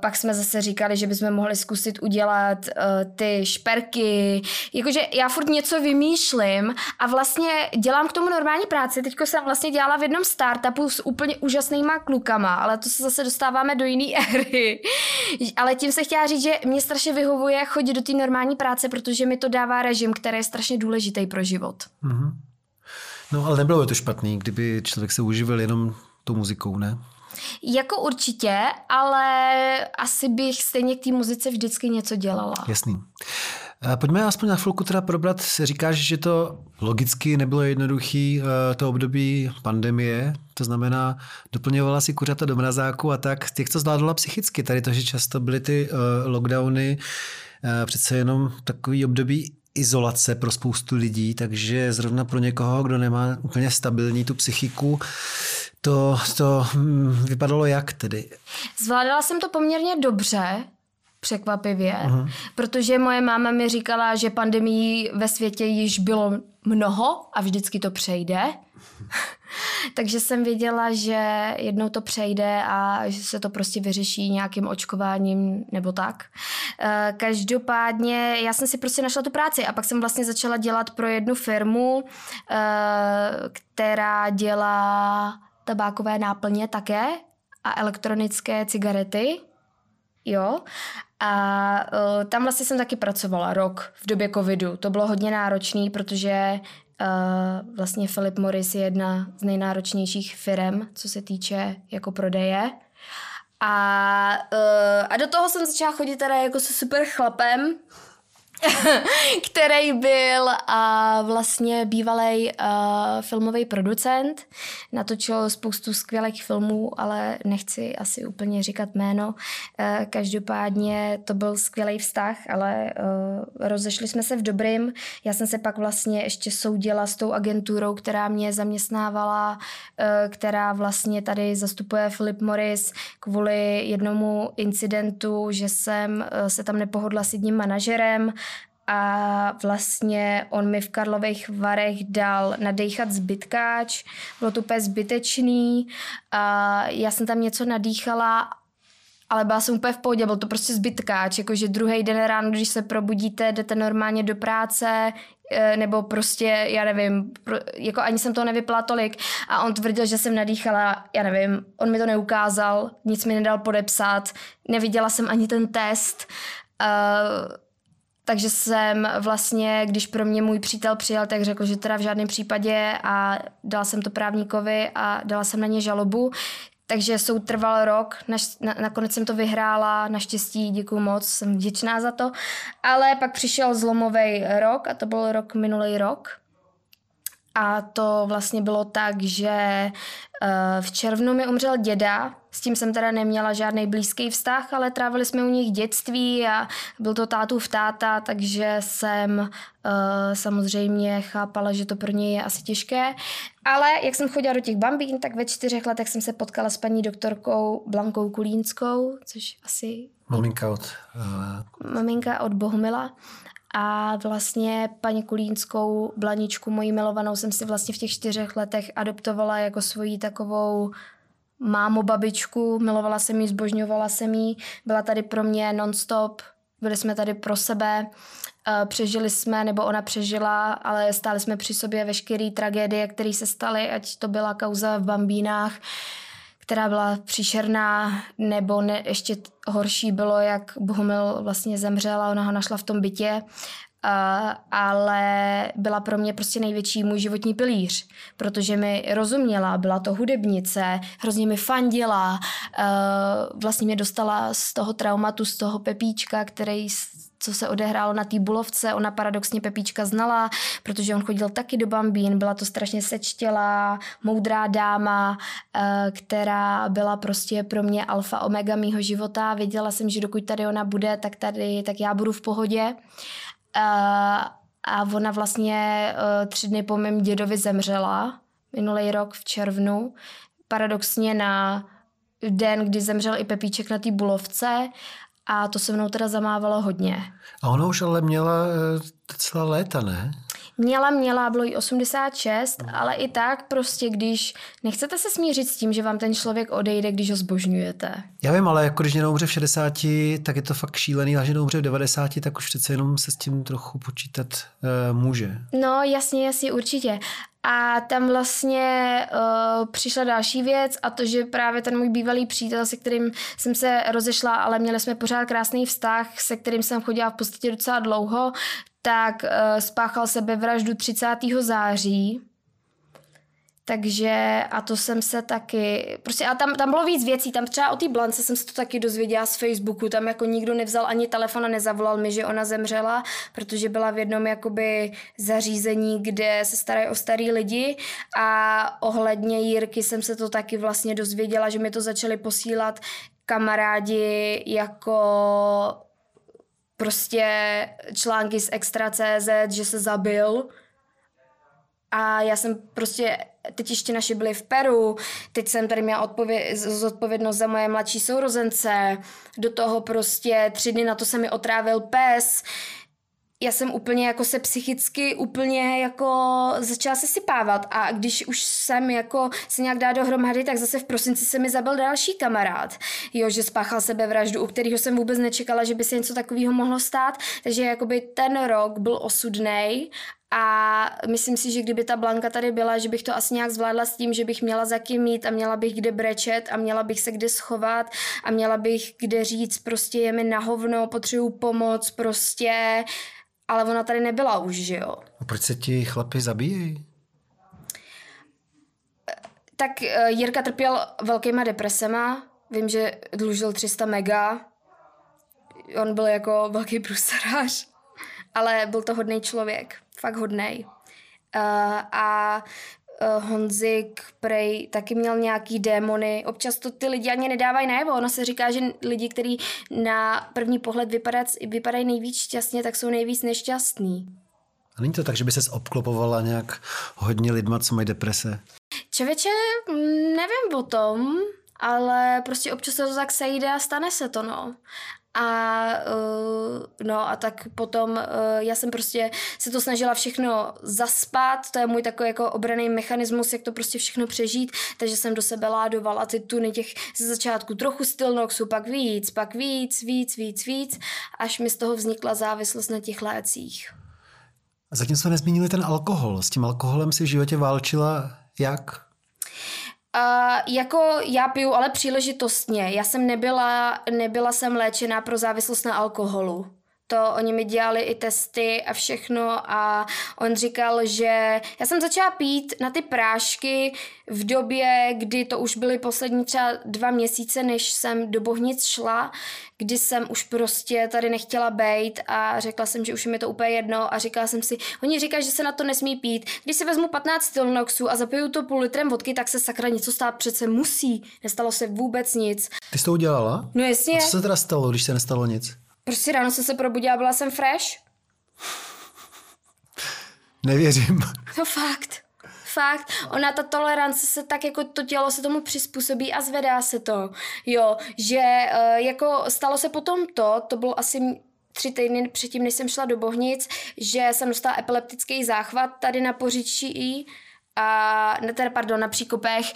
pak jsme zase říkali, že bychom mohli zkusit udělat uh, ty šperky. Jakože já furt něco vymýšlím a vlastně dělám k tomu normální práci. Teďko jsem vlastně dělala v jednom startupu s úplně úžasnýma klukama, ale to se zase dostáváme do jiné éry. ale tím se chtěla říct, že mě strašně vyhovuje chodit do té normální práce, protože mi to dává režim, který je strašně důležitý pro život. Mm-hmm. No ale nebylo by to špatný, kdyby člověk se uživil jenom tou muzikou, ne? Jako určitě, ale asi bych stejně k té muzice vždycky něco dělala. Jasný. Pojďme aspoň na chvilku teda probrat. Říkáš, že to logicky nebylo jednoduché eh, to období pandemie, to znamená, doplňovala si kuřata do mrazáku a tak. Jak to zvládala psychicky? Tady to, že často byly ty uh, lockdowny, přece jenom takový období izolace pro spoustu lidí, takže zrovna pro někoho, kdo nemá úplně stabilní tu psychiku, to, to hm, vypadalo jak tedy? Zvládala jsem to poměrně dobře, překvapivě, uh-huh. protože moje máma mi říkala, že pandemii ve světě již bylo mnoho a vždycky to přejde. Takže jsem věděla, že jednou to přejde a že se to prostě vyřeší nějakým očkováním nebo tak. Eh, každopádně já jsem si prostě našla tu práci a pak jsem vlastně začala dělat pro jednu firmu, eh, která dělá tabákové náplně také a elektronické cigarety. Jo. A uh, tam vlastně jsem taky pracovala rok v době covidu. To bylo hodně náročný, protože uh, vlastně Philip Morris je jedna z nejnáročnějších firm, co se týče jako prodeje. A, uh, a do toho jsem začala chodit teda jako se super chlapem, který byl a vlastně bývalý filmový producent. Natočil spoustu skvělých filmů, ale nechci asi úplně říkat jméno. Uh, každopádně to byl skvělý vztah, ale uh, rozešli jsme se v dobrým. Já jsem se pak vlastně ještě soudila s tou agenturou, která mě zaměstnávala, uh, která vlastně tady zastupuje Philip Morris kvůli jednomu incidentu, že jsem se tam nepohodla s jedním manažerem a vlastně on mi v Karlových Varech dal nadechat zbytkáč, bylo to úplně zbytečný. A já jsem tam něco nadýchala ale byla jsem úplně v pohodě, byl to prostě zbytkáč, jakože druhý den ráno, když se probudíte, jdete normálně do práce, e, nebo prostě, já nevím, jako ani jsem toho nevypla tolik. A on tvrdil, že jsem nadýchala, já nevím, on mi to neukázal, nic mi nedal podepsat, neviděla jsem ani ten test, uh, takže jsem vlastně, když pro mě můj přítel přijel, tak řekl, že teda v žádném případě a dala jsem to právníkovi a dala jsem na ně žalobu. Takže soud trval rok, na, nakonec jsem to vyhrála, naštěstí děkuji moc, jsem vděčná za to. Ale pak přišel zlomový rok a to byl rok minulý rok. A to vlastně bylo tak, že uh, v červnu mi umřel děda, s tím jsem teda neměla žádný blízký vztah, ale trávili jsme u nich dětství a byl to tátův táta, takže jsem uh, samozřejmě chápala, že to pro něj je asi těžké. Ale jak jsem chodila do těch bambín, tak ve čtyřech letech jsem se potkala s paní doktorkou Blankou Kulínskou, což asi... Maminka od... Uh... Maminka od Bohumila. A vlastně paní Kulínskou, Blaničku, moji milovanou, jsem si vlastně v těch čtyřech letech adoptovala jako svoji takovou mámu, babičku, milovala jsem jí, zbožňovala jsem jí, byla tady pro mě nonstop, byli jsme tady pro sebe, eh, přežili jsme, nebo ona přežila, ale stáli jsme při sobě veškeré tragédie, které se staly, ať to byla kauza v Bambínách, která byla příšerná, nebo ne, ještě horší bylo, jak Bohumil vlastně zemřel a ona ho našla v tom bytě. Uh, ale byla pro mě prostě největší můj životní pilíř, protože mi rozuměla, byla to hudebnice, hrozně mi fandila, uh, vlastně mě dostala z toho traumatu, z toho Pepíčka, který co se odehrálo na té bulovce. Ona paradoxně Pepíčka znala, protože on chodil taky do Bambín. Byla to strašně sečtělá, moudrá dáma, eh, která byla prostě pro mě alfa omega mýho života. Věděla jsem, že dokud tady ona bude, tak tady, tak já budu v pohodě. Eh, a ona vlastně eh, tři dny po mém dědovi zemřela, minulý rok v červnu. Paradoxně na den, kdy zemřel i Pepíček na té bulovce a to se mnou teda zamávalo hodně. A ona už ale měla eh, docela léta, ne? Měla, měla, bylo jí 86, no. ale i tak prostě, když nechcete se smířit s tím, že vám ten člověk odejde, když ho zbožňujete. Já vím, ale jako když někdo umře v 60, tak je to fakt šílený, a když někdo umře v 90, tak už přece jenom se s tím trochu počítat uh, může. No jasně, jasně, určitě. A tam vlastně uh, přišla další věc a to, že právě ten můj bývalý přítel, se kterým jsem se rozešla, ale měli jsme pořád krásný vztah, se kterým jsem chodila v podstatě docela dlouho, tak uh, spáchal sebevraždu 30. září. Takže a to jsem se taky, prostě a tam, tam bylo víc věcí, tam třeba o té blance jsem se to taky dozvěděla z Facebooku, tam jako nikdo nevzal ani telefon a nezavolal mi, že ona zemřela, protože byla v jednom jakoby zařízení, kde se starají o starý lidi. A ohledně Jirky jsem se to taky vlastně dozvěděla, že mi to začali posílat kamarádi jako prostě články z Extra.cz, že se zabil, a já jsem prostě, teď ještě naši byli v Peru, teď jsem tady měla odpověd, zodpovědnost za moje mladší sourozence, do toho prostě tři dny na to se mi otrávil pes, já jsem úplně jako se psychicky úplně jako začala se sypávat a když už jsem jako se nějak dá dohromady, tak zase v prosinci se mi zabil další kamarád, jo, že spáchal sebevraždu, u kterého jsem vůbec nečekala, že by se něco takového mohlo stát, takže jakoby ten rok byl osudný a myslím si, že kdyby ta Blanka tady byla, že bych to asi nějak zvládla s tím, že bych měla za kým mít a měla bych kde brečet a měla bych se kde schovat a měla bych kde říct prostě je mi na hovno, potřebuju pomoc prostě, ale ona tady nebyla už, že jo. A proč se ti chlapi zabíjejí? Tak uh, Jirka trpěl velkýma depresema, vím, že dlužil 300 mega, on byl jako velký průsarář, ale byl to hodný člověk fakt hodnej. Uh, a uh, Honzik prej taky měl nějaký démony. Občas to ty lidi ani nedávají najevo. Ono se říká, že lidi, kteří na první pohled vypadat, vypadají nejvíc šťastně, tak jsou nejvíc nešťastní. A není to tak, že by ses obklopovala nějak hodně lidma, co mají deprese? Čověče, nevím o tom, ale prostě občas se to tak sejde a stane se to, no. A uh, no a tak potom uh, já jsem prostě se to snažila všechno zaspat, to je můj takový jako obraný mechanismus, jak to prostě všechno přežít, takže jsem do sebe ládovala ty tuny těch ze začátku trochu stylnoxu, pak víc, pak víc, víc, víc, víc, až mi z toho vznikla závislost na těch lécích. Zatím jsme nezmínili ten alkohol. S tím alkoholem si v životě válčila jak? Uh, jako já piju, ale příležitostně. Já jsem nebyla, nebyla jsem léčená pro závislost na alkoholu. To oni mi dělali i testy a všechno a on říkal, že já jsem začala pít na ty prášky v době, kdy to už byly poslední třeba dva měsíce, než jsem do Bohnic šla, kdy jsem už prostě tady nechtěla bejt a řekla jsem, že už mi to úplně jedno a říkala jsem si, oni říkají, že se na to nesmí pít. Když si vezmu 15 stilnoxů a zapiju to půl litrem vodky, tak se sakra něco stát přece musí. Nestalo se vůbec nic. Ty jsi to udělala? No jasně. A co se teda stalo, když se nestalo nic? Prostě ráno jsem se probudila, byla jsem fresh. Nevěřím. No fakt. Fakt. Ona, ta tolerance se tak jako to tělo se tomu přizpůsobí a zvedá se to. Jo, že uh, jako stalo se potom to, to bylo asi tři týdny předtím, než jsem šla do Bohnic, že jsem dostala epileptický záchvat tady na Pořičí a, ne, teda, pardon, na Příkopech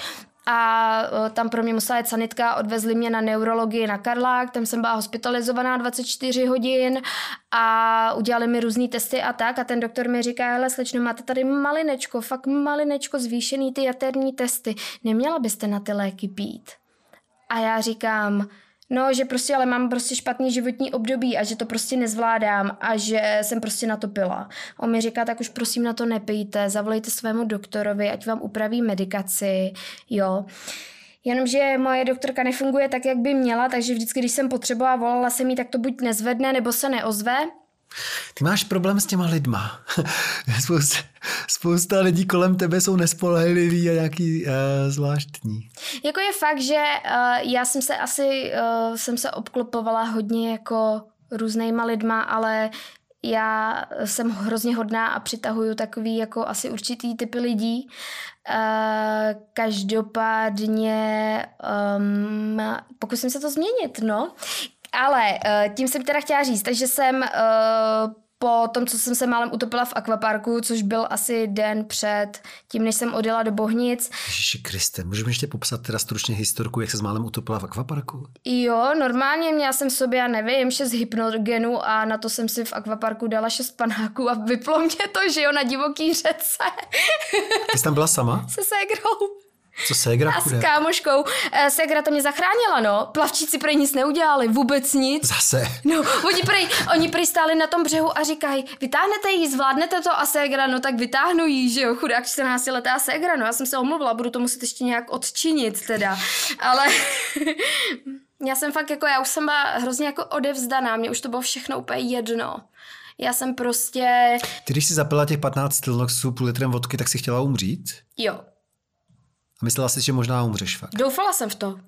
a e, tam pro mě musela jet sanitka, odvezli mě na neurologii na Karlák, tam jsem byla hospitalizovaná 24 hodin a udělali mi různé testy a tak a ten doktor mi říká, hele slečno, máte tady malinečko, fakt malinečko zvýšený ty jaterní testy, neměla byste na ty léky pít. A já říkám, No, že prostě ale mám prostě špatný životní období a že to prostě nezvládám a že jsem prostě na to pila. On mi říká, tak už prosím na to nepijte, zavolejte svému doktorovi, ať vám upraví medikaci, jo. Jenomže moje doktorka nefunguje tak, jak by měla, takže vždycky, když jsem potřebovala, volala jsem jí, tak to buď nezvedne, nebo se neozve. Ty máš problém s těma lidma. spousta, spousta lidí kolem tebe jsou nespolehliví a nějaký uh, zvláštní. Jako je fakt, že uh, já jsem se asi uh, jsem se obklopovala hodně jako různýma lidma, ale já jsem hrozně hodná a přitahuju takový jako asi určitý typy lidí. Uh, každopádně um, pokusím se to změnit, no. Ale uh, tím jsem teda chtěla říct, takže jsem uh, po tom, co jsem se málem utopila v akvaparku, což byl asi den před tím, než jsem odjela do Bohnic. Ježiši Kriste, můžeme ještě popsat teda stručně historku, jak se s málem utopila v akvaparku? Jo, normálně měla jsem v sobě, já nevím, šest hypnogenů a na to jsem si v akvaparku dala šest panáků a vyplo mě to, že jo, na divoký řece. Ty jsi tam byla sama? Se ségrou. Co Segra A s kámoškou. Eh, Segra to mě zachránila, no. Plavčíci prej nic neudělali, vůbec nic. Zase. No, oni prej, oni prej stáli na tom břehu a říkají, vytáhnete ji, zvládnete to a Segra, no tak vytáhnu ji, že jo, chudák 14 letá Segra, no já jsem se omluvila, budu to muset ještě nějak odčinit teda, ale já jsem fakt jako, já už jsem byla hrozně jako odevzdaná, mě už to bylo všechno úplně jedno. Já jsem prostě... Ty, když jsi zapila těch 15 stilnoxů půl litrem vodky, tak si chtěla umřít? Jo. A myslela jsi, že možná umřeš fakt? Doufala jsem v to.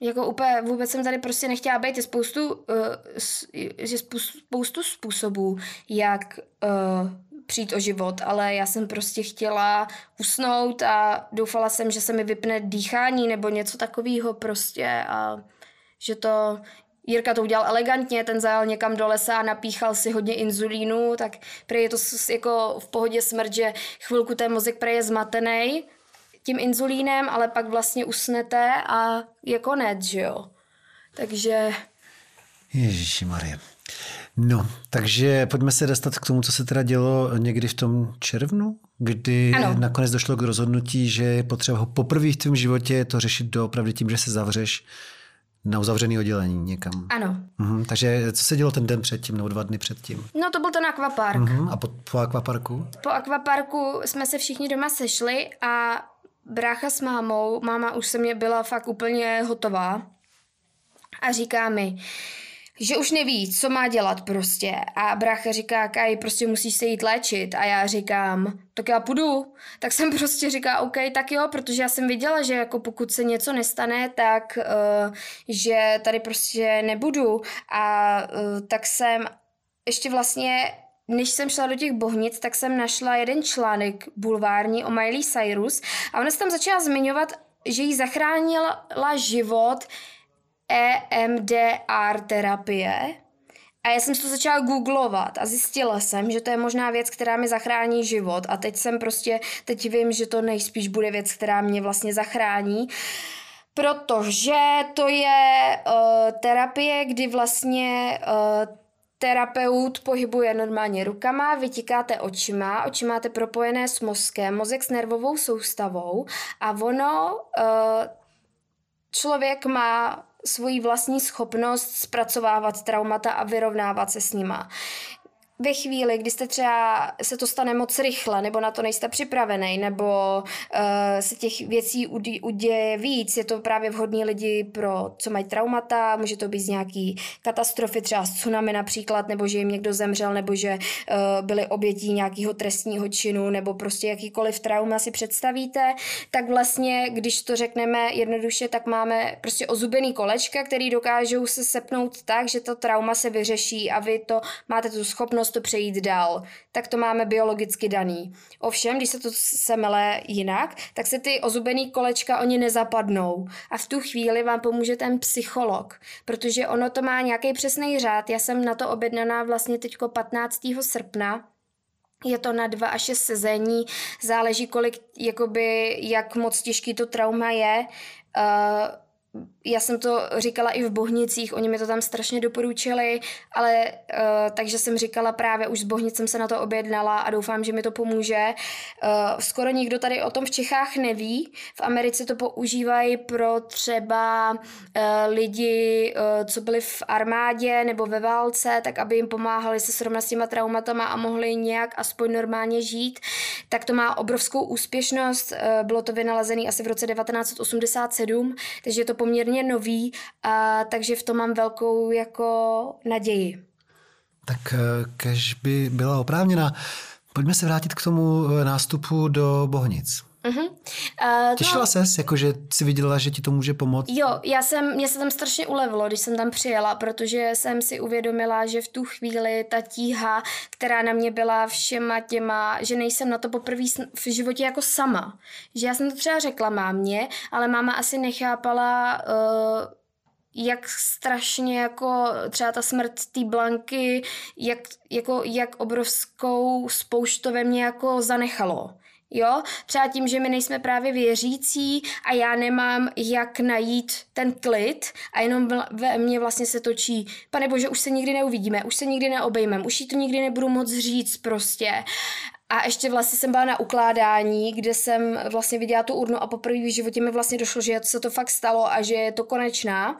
Jako úplně vůbec jsem tady prostě nechtěla být. Je spoustu, uh, je spoustu způsobů, jak uh, přijít o život, ale já jsem prostě chtěla usnout a doufala jsem, že se mi vypne dýchání nebo něco takového prostě a že to, Jirka to udělal elegantně, ten zajel někam do lesa a napíchal si hodně inzulínu, tak prej je to jako v pohodě smrt, že chvilku ten mozek prej je zmatený tím inzulínem, ale pak vlastně usnete a je konec, že jo. Takže... Ježíši Marie. No, takže pojďme se dostat k tomu, co se teda dělo někdy v tom červnu, kdy ano. nakonec došlo k rozhodnutí, že je potřeba ho poprvé v tvém životě to řešit doopravdy tím, že se zavřeš na uzavřený oddělení někam. Ano. Mhm, takže co se dělo ten den předtím, nebo dva dny předtím? No to byl ten akvapark. Mhm, a po, po akvaparku? Po akvaparku jsme se všichni doma sešli a brácha s mámou, máma už se mě byla fakt úplně hotová a říká mi, že už neví, co má dělat prostě. A brácha říká, Kaj, prostě musíš se jít léčit. A já říkám, tak já půjdu. Tak jsem prostě říká, OK, tak jo, protože já jsem viděla, že jako pokud se něco nestane, tak uh, že tady prostě nebudu. A uh, tak jsem ještě vlastně než jsem šla do těch bohnic, tak jsem našla jeden článek bulvární o Miley Cyrus a ona se tam začala zmiňovat, že jí zachránila život EMDR terapie. A já jsem to začala googlovat a zjistila jsem, že to je možná věc, která mi zachrání život. A teď jsem prostě, teď vím, že to nejspíš bude věc, která mě vlastně zachrání. Protože to je uh, terapie, kdy vlastně uh, terapeut pohybuje normálně rukama, vytikáte očima, oči máte propojené s mozkem, mozek s nervovou soustavou a ono, uh, člověk má svoji vlastní schopnost zpracovávat traumata a vyrovnávat se s nima ve chvíli, kdy jste třeba se to stane moc rychle, nebo na to nejste připravený, nebo uh, se těch věcí udě, uděje víc, je to právě vhodný lidi pro, co mají traumata, může to být z nějaký katastrofy, třeba tsunami například, nebo že jim někdo zemřel, nebo že uh, byli obětí nějakého trestního činu, nebo prostě jakýkoliv trauma si představíte, tak vlastně, když to řekneme jednoduše, tak máme prostě ozubený kolečka, který dokážou se sepnout tak, že to trauma se vyřeší a vy to máte tu schopnost schopnost to přejít dál, tak to máme biologicky daný. Ovšem, když se to semele jinak, tak se ty ozubený kolečka oni nezapadnou. A v tu chvíli vám pomůže ten psycholog, protože ono to má nějaký přesný řád. Já jsem na to objednaná vlastně teďko 15. srpna, je to na dva až šest sezení, záleží kolik, jakoby, jak moc těžký to trauma je. Uh, já jsem to říkala i v Bohnicích, oni mi to tam strašně doporučili, ale uh, takže jsem říkala právě už s Bohnic jsem se na to objednala a doufám, že mi to pomůže. Uh, skoro nikdo tady o tom v Čechách neví. V Americe to používají pro třeba uh, lidi, uh, co byli v armádě nebo ve válce, tak aby jim pomáhali se srovnat s těma traumatama a mohli nějak aspoň normálně žít. Tak to má obrovskou úspěšnost. Uh, bylo to vynalezené asi v roce 1987, takže je to poměrně nový, a takže v tom mám velkou jako naději. Tak eh, kež by byla oprávněna. Pojďme se vrátit k tomu eh, nástupu do Bohnic. Uh-huh. Uh, Těšila no, ses, jakože jsi viděla, že ti to může pomoct? Jo, já jsem, mě se tam strašně ulevilo, když jsem tam přijela, protože jsem si uvědomila, že v tu chvíli ta tíha, která na mě byla všema těma, že nejsem na to poprvé v životě jako sama. Že já jsem to třeba řekla mámě, ale máma asi nechápala... Uh, jak strašně jako třeba ta smrt té Blanky, jak, jako, jak obrovskou spoušť to ve mně jako zanechalo. Jo, třeba tím, že my nejsme právě věřící a já nemám jak najít ten klid a jenom ve mně vlastně se točí, pane bože, už se nikdy neuvidíme, už se nikdy neobejmeme, už jí to nikdy nebudu moc říct prostě. A ještě vlastně jsem byla na ukládání, kde jsem vlastně viděla tu urnu a poprvé v životě mi vlastně došlo, že se to fakt stalo a že je to konečná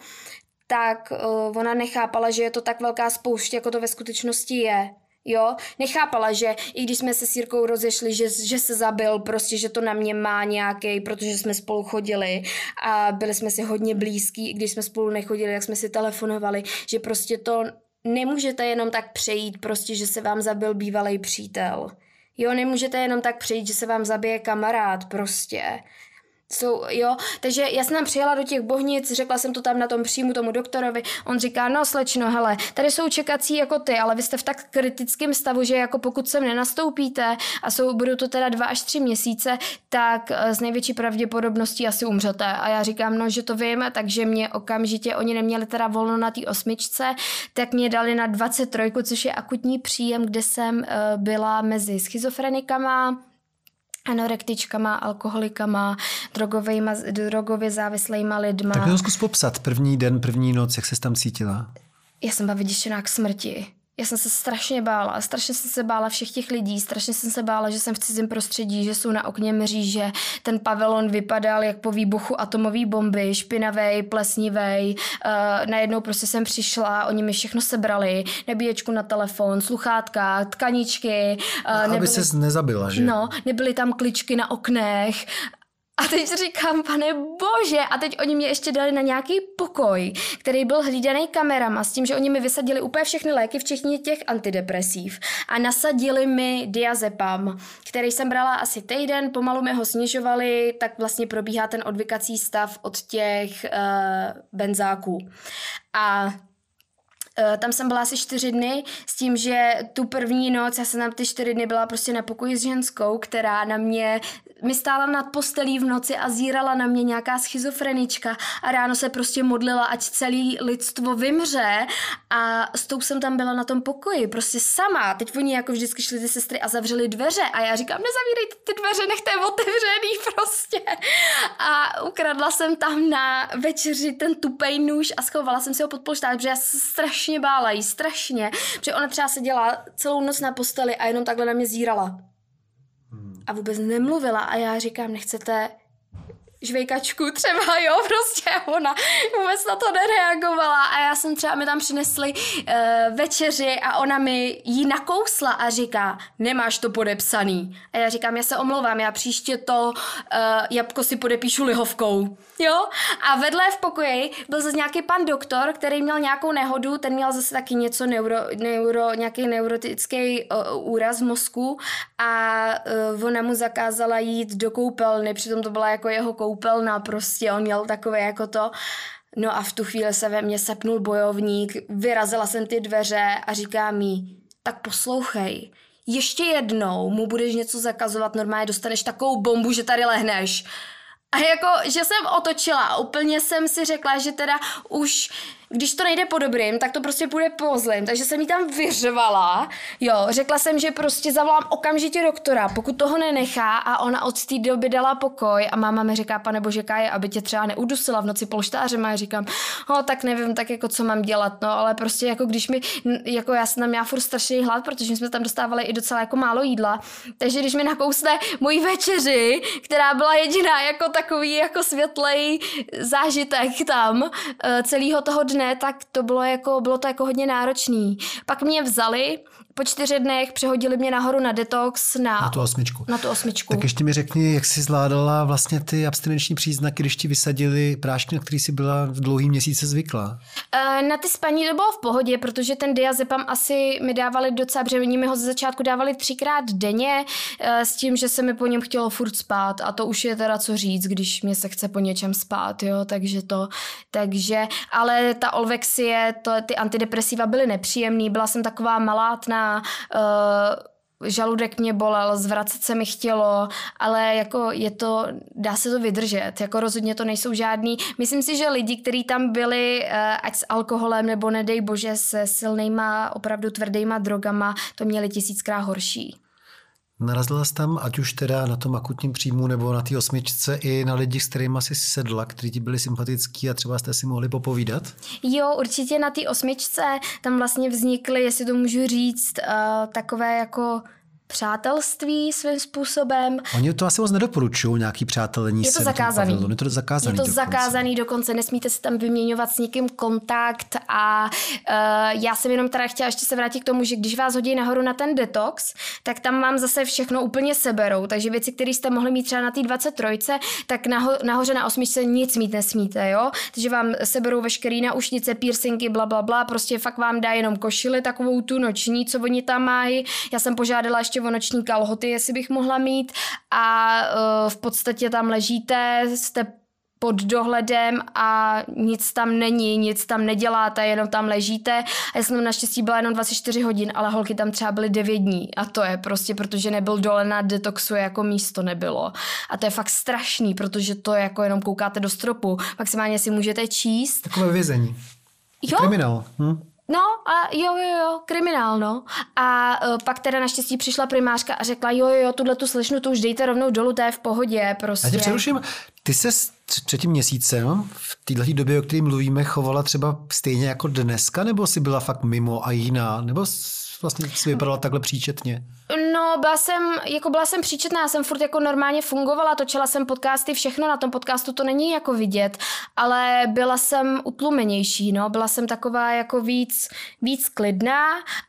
tak uh, ona nechápala, že je to tak velká spoušť, jako to ve skutečnosti je. Jo, nechápala, že i když jsme se s Jirkou rozešli, že, že se zabil, prostě, že to na mě má nějaký, protože jsme spolu chodili a byli jsme si hodně blízký, i když jsme spolu nechodili, jak jsme si telefonovali, že prostě to nemůžete jenom tak přejít, prostě, že se vám zabil bývalý přítel. Jo, nemůžete jenom tak přejít, že se vám zabije kamarád, prostě jsou, jo, takže já jsem tam přijela do těch bohnic, řekla jsem to tam na tom příjmu tomu doktorovi, on říká, no slečno, hele, tady jsou čekací jako ty, ale vy jste v tak kritickém stavu, že jako pokud sem nenastoupíte a jsou, budou to teda dva až tři měsíce, tak z eh, největší pravděpodobností asi umřete. A já říkám, no, že to víme, takže mě okamžitě, oni neměli teda volno na té osmičce, tak mě dali na 23, což je akutní příjem, kde jsem uh, byla mezi schizofrenikama, anorektičkama, alkoholikama, drogovejma, drogově závislejma lidma. Tak to zkus popsat první den, první noc, jak se tam cítila? Já jsem byla vyděšená k smrti. Já jsem se strašně bála, strašně jsem se bála všech těch lidí, strašně jsem se bála, že jsem v cizím prostředí, že jsou na okně mříže, ten pavilon vypadal jak po výbuchu atomové bomby, špinavý, plesnivý. Uh, najednou prostě jsem přišla, oni mi všechno sebrali, nebíječku na telefon, sluchátka, tkaničky. Uh, Aby nebyly, se nezabila, že? No, nebyly tam kličky na oknech a teď říkám, pane bože, a teď oni mě ještě dali na nějaký pokoj, který byl hlídaný kamerama s tím, že oni mi vysadili úplně všechny léky, včetně těch antidepresiv a nasadili mi diazepam, který jsem brala asi týden, pomalu mi ho snižovali, tak vlastně probíhá ten odvykací stav od těch uh, benzáků. A Eh, tam jsem byla asi čtyři dny s tím, že tu první noc, já jsem tam ty čtyři dny byla prostě na pokoji s ženskou, která na mě mi stála nad postelí v noci a zírala na mě nějaká schizofrenička a ráno se prostě modlila, ať celý lidstvo vymře a s tou jsem tam byla na tom pokoji, prostě sama. Teď oni jako vždycky šli ty sestry a zavřeli dveře a já říkám, nezavírejte ty dveře, nechte je otevřený prostě. A ukradla jsem tam na večeři ten tupej nůž a schovala jsem si ho pod polštář, protože já se strašně bála jí, strašně, protože ona třeba seděla celou noc na posteli a jenom takhle na mě zírala a vůbec nemluvila. A já říkám, nechcete žvejkačku třeba, jo, prostě ona vůbec na to nereagovala a já jsem třeba, mi tam přinesli uh, večeři a ona mi ji nakousla a říká, nemáš to podepsaný. A já říkám, já se omlouvám, já příště to uh, jabko si podepíšu lihovkou, jo. A vedle v pokoji byl zase nějaký pan doktor, který měl nějakou nehodu, ten měl zase taky něco neuro, neuro nějaký neurotický uh, úraz v mozku a uh, ona mu zakázala jít do koupelny, přitom to byla jako jeho koupelna koupelna prostě, on měl takové jako to. No a v tu chvíli se ve mně sepnul bojovník, vyrazila jsem ty dveře a říká mi, tak poslouchej, ještě jednou mu budeš něco zakazovat, normálně dostaneš takovou bombu, že tady lehneš. A jako, že jsem otočila úplně jsem si řekla, že teda už když to nejde po dobrým, tak to prostě půjde po zlým. Takže jsem jí tam vyřvala. Jo, řekla jsem, že prostě zavolám okamžitě doktora, pokud toho nenechá a ona od té doby dala pokoj a máma mi říká, pane bože, Káje, aby tě třeba neudusila v noci polštářem a já říkám, ho, tak nevím, tak jako co mám dělat, no, ale prostě jako když mi, jako já jsem tam měla furt strašný hlad, protože jsme tam dostávali i docela jako málo jídla, takže když mi nakousne mojí večeři, která byla jediná jako takový jako světlej zážitek tam eh, celého toho dne, ne, tak to bylo jako, bylo to jako hodně náročný. Pak mě vzali, po čtyři dnech přehodili mě nahoru na detox. Na, na tu osmičku. Na tu osmičku. Tak ještě mi řekni, jak jsi zvládala vlastně ty abstinenční příznaky, když ti vysadili prášky, na který jsi byla v dlouhý měsíce zvykla? Eh, na ty spaní to bylo v pohodě, protože ten diazepam asi mi dávali docela, protože mi ho ze začátku dávali třikrát denně eh, s tím, že se mi po něm chtělo furt spát a to už je teda co říct, když mě se chce po něčem spát, jo, takže to, takže, ale ta Olvexie, to, ty antidepresiva byly nepříjemný, byla jsem taková malátná, uh, žaludek mě bolel, zvracet se mi chtělo, ale jako je to, dá se to vydržet, jako rozhodně to nejsou žádný, myslím si, že lidi, kteří tam byli, uh, ať s alkoholem nebo nedej bože se silnýma, opravdu tvrdýma drogama, to měli tisíckrát horší. Narazila jsi tam, ať už teda na tom akutním příjmu nebo na té osmičce, i na lidi, s kterými jsi sedla, kteří ti byli sympatický a třeba jste si mohli popovídat? Jo, určitě na té osmičce tam vlastně vznikly, jestli to můžu říct, uh, takové jako přátelství svým způsobem. Oni to asi moc nedoporučují, nějaký přátelení Je to zakázaný. Je to zakázaný. Je to dokonce. zakázaný dokonce, nesmíte si tam vyměňovat s nikým kontakt a uh, já jsem jenom teda chtěla ještě se vrátit k tomu, že když vás hodí nahoru na ten detox, tak tam mám zase všechno úplně seberou, takže věci, které jste mohli mít třeba na té 23, tak naho- nahoře na osmičce nic mít nesmíte, jo? Takže vám seberou veškerý naušnice, piercingy, bla, bla, bla, prostě fakt vám dá jenom košili, takovou tu noční, co oni tam mají. Já jsem požádala ještě o noční kalhoty, jestli bych mohla mít a uh, v podstatě tam ležíte, jste pod dohledem a nic tam není, nic tam neděláte, jenom tam ležíte. A já jsem naštěstí byla jenom 24 hodin, ale holky tam třeba byly 9 dní. A to je prostě, protože nebyl dole na detoxu, jako místo nebylo. A to je fakt strašný, protože to jako jenom koukáte do stropu. Maximálně si můžete číst. Takové vězení. Jo, Kriminál. Hm? No a jo, jo, jo, kriminál, no. A uh, pak teda naštěstí přišla primářka a řekla, jo, jo, jo, tuhle tu slečnu tu už dejte rovnou dolů, to je v pohodě, prostě. Já tě přeruším. Ty se třetím měsícem v této době, o které mluvíme, chovala třeba stejně jako dneska, nebo jsi byla fakt mimo a jiná, nebo vlastně si vypadala takhle příčetně? No, byla jsem, jako byla jsem příčetná, já jsem furt jako normálně fungovala, točila jsem podcasty, všechno na tom podcastu to není jako vidět, ale byla jsem utlumenější, no, byla jsem taková jako víc, víc klidná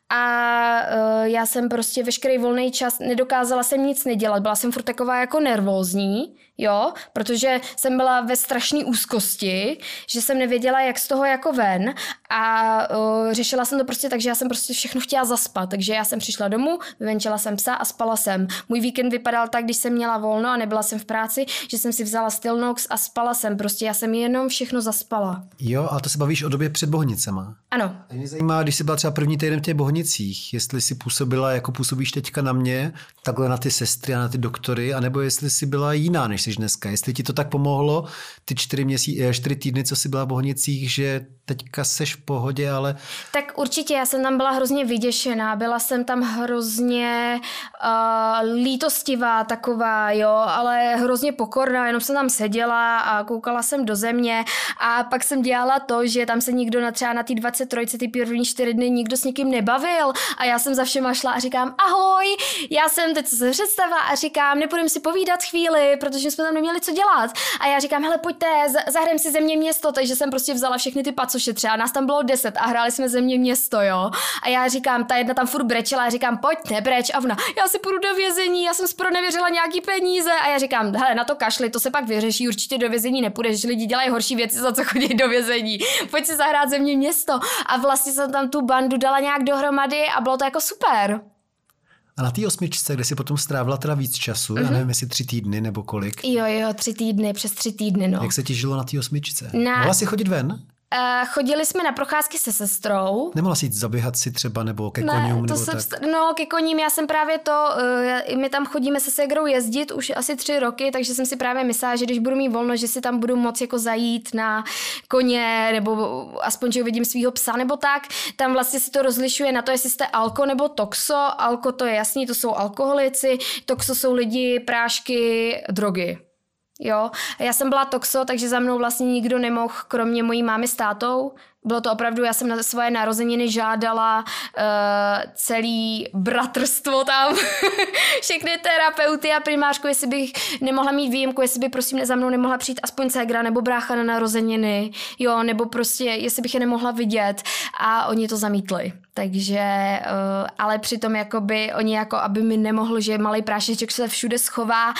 a uh, já jsem prostě veškerý volný čas, nedokázala jsem nic nedělat, byla jsem furt taková jako nervózní, jo, protože jsem byla ve strašné úzkosti, že jsem nevěděla, jak z toho jako ven a uh, řešila jsem to prostě tak, že já jsem prostě všechno chtěla zaspat, takže já jsem přišla domů, vyvenčila jsem psa a spala jsem. Můj víkend vypadal tak, když jsem měla volno a nebyla jsem v práci, že jsem si vzala Stilnox a spala jsem, prostě já jsem jenom všechno zaspala. Jo, a to se bavíš o době před Bohnicema. Ano, A mě zajímá, když jsi byla třeba první týden v těch Bohnicích, jestli jsi působila, jako působíš teďka na mě, takhle na ty sestry a na ty doktory, anebo jestli jsi byla jiná, než jsi dneska. Jestli ti to tak pomohlo, ty čtyři, měsí, eh, čtyři týdny, co jsi byla v Bohnicích, že teďka seš v pohodě, ale Tak určitě, já jsem tam byla hrozně vyděšená, byla jsem tam hrozně uh, lítostivá taková, jo, ale hrozně pokorná, jenom jsem tam seděla a koukala jsem do země a pak jsem dělala to, že tam se nikdo na třeba na té 23, ty první čtyři dny nikdo s nikým nebavil a já jsem za všema šla a říkám ahoj, já jsem teď se představila a říkám, nepůjdeme si povídat chvíli, protože jsme tam neměli co dělat a já říkám, hele pojďte, za- zahrajeme si země město, takže jsem prostě vzala všechny ty pacoše třeba, nás tam bylo deset a hráli jsme země město, jo. A já říkám, ta jedna tam furt brečela a říkám, pojď, nebreč. A ona, já si půjdu do vězení, já jsem sporo nevěřila nějaký peníze. A já říkám, hele, na to kašli, to se pak vyřeší, určitě do vězení nepůjdeš, že lidi dělají horší věci, za co chodí do vězení. Pojď si zahrát země město. A vlastně jsem tam tu bandu dala nějak dohromady a bylo to jako super. a na té osmičce, kde jsi potom strávila teda víc času, mm-hmm. já nevím, jestli tři týdny nebo kolik, Jo, jo, tři týdny, přes tři týdny, no. jak se ti žilo na té osmičce? Na- Mohla jsi chodit ven? Uh, chodili jsme na procházky se sestrou. Nemohla jsi jít zaběhat si třeba nebo ke koním to nebo jsem, tak? no, ke koním, já jsem právě to, uh, my tam chodíme se segrou jezdit už asi tři roky, takže jsem si právě myslela, že když budu mít volno, že si tam budu moc jako zajít na koně, nebo aspoň, že uvidím svého psa, nebo tak. Tam vlastně si to rozlišuje na to, jestli jste alko nebo toxo. Alko to je jasný, to jsou alkoholici, toxo jsou lidi, prášky, drogy. Jo, já jsem byla toxo, takže za mnou vlastně nikdo nemohl, kromě mojí mámy s tátou. Bylo to opravdu, já jsem na svoje narozeniny žádala uh, celý bratrstvo tam, všechny terapeuty a primářku, jestli bych nemohla mít výjimku, jestli by prosím za mnou nemohla přijít aspoň ségra nebo brácha na narozeniny, jo, nebo prostě, jestli bych je nemohla vidět a oni to zamítli. Takže, uh, ale přitom jakoby oni jako, aby mi nemohlo, že malý prášeček se všude schová,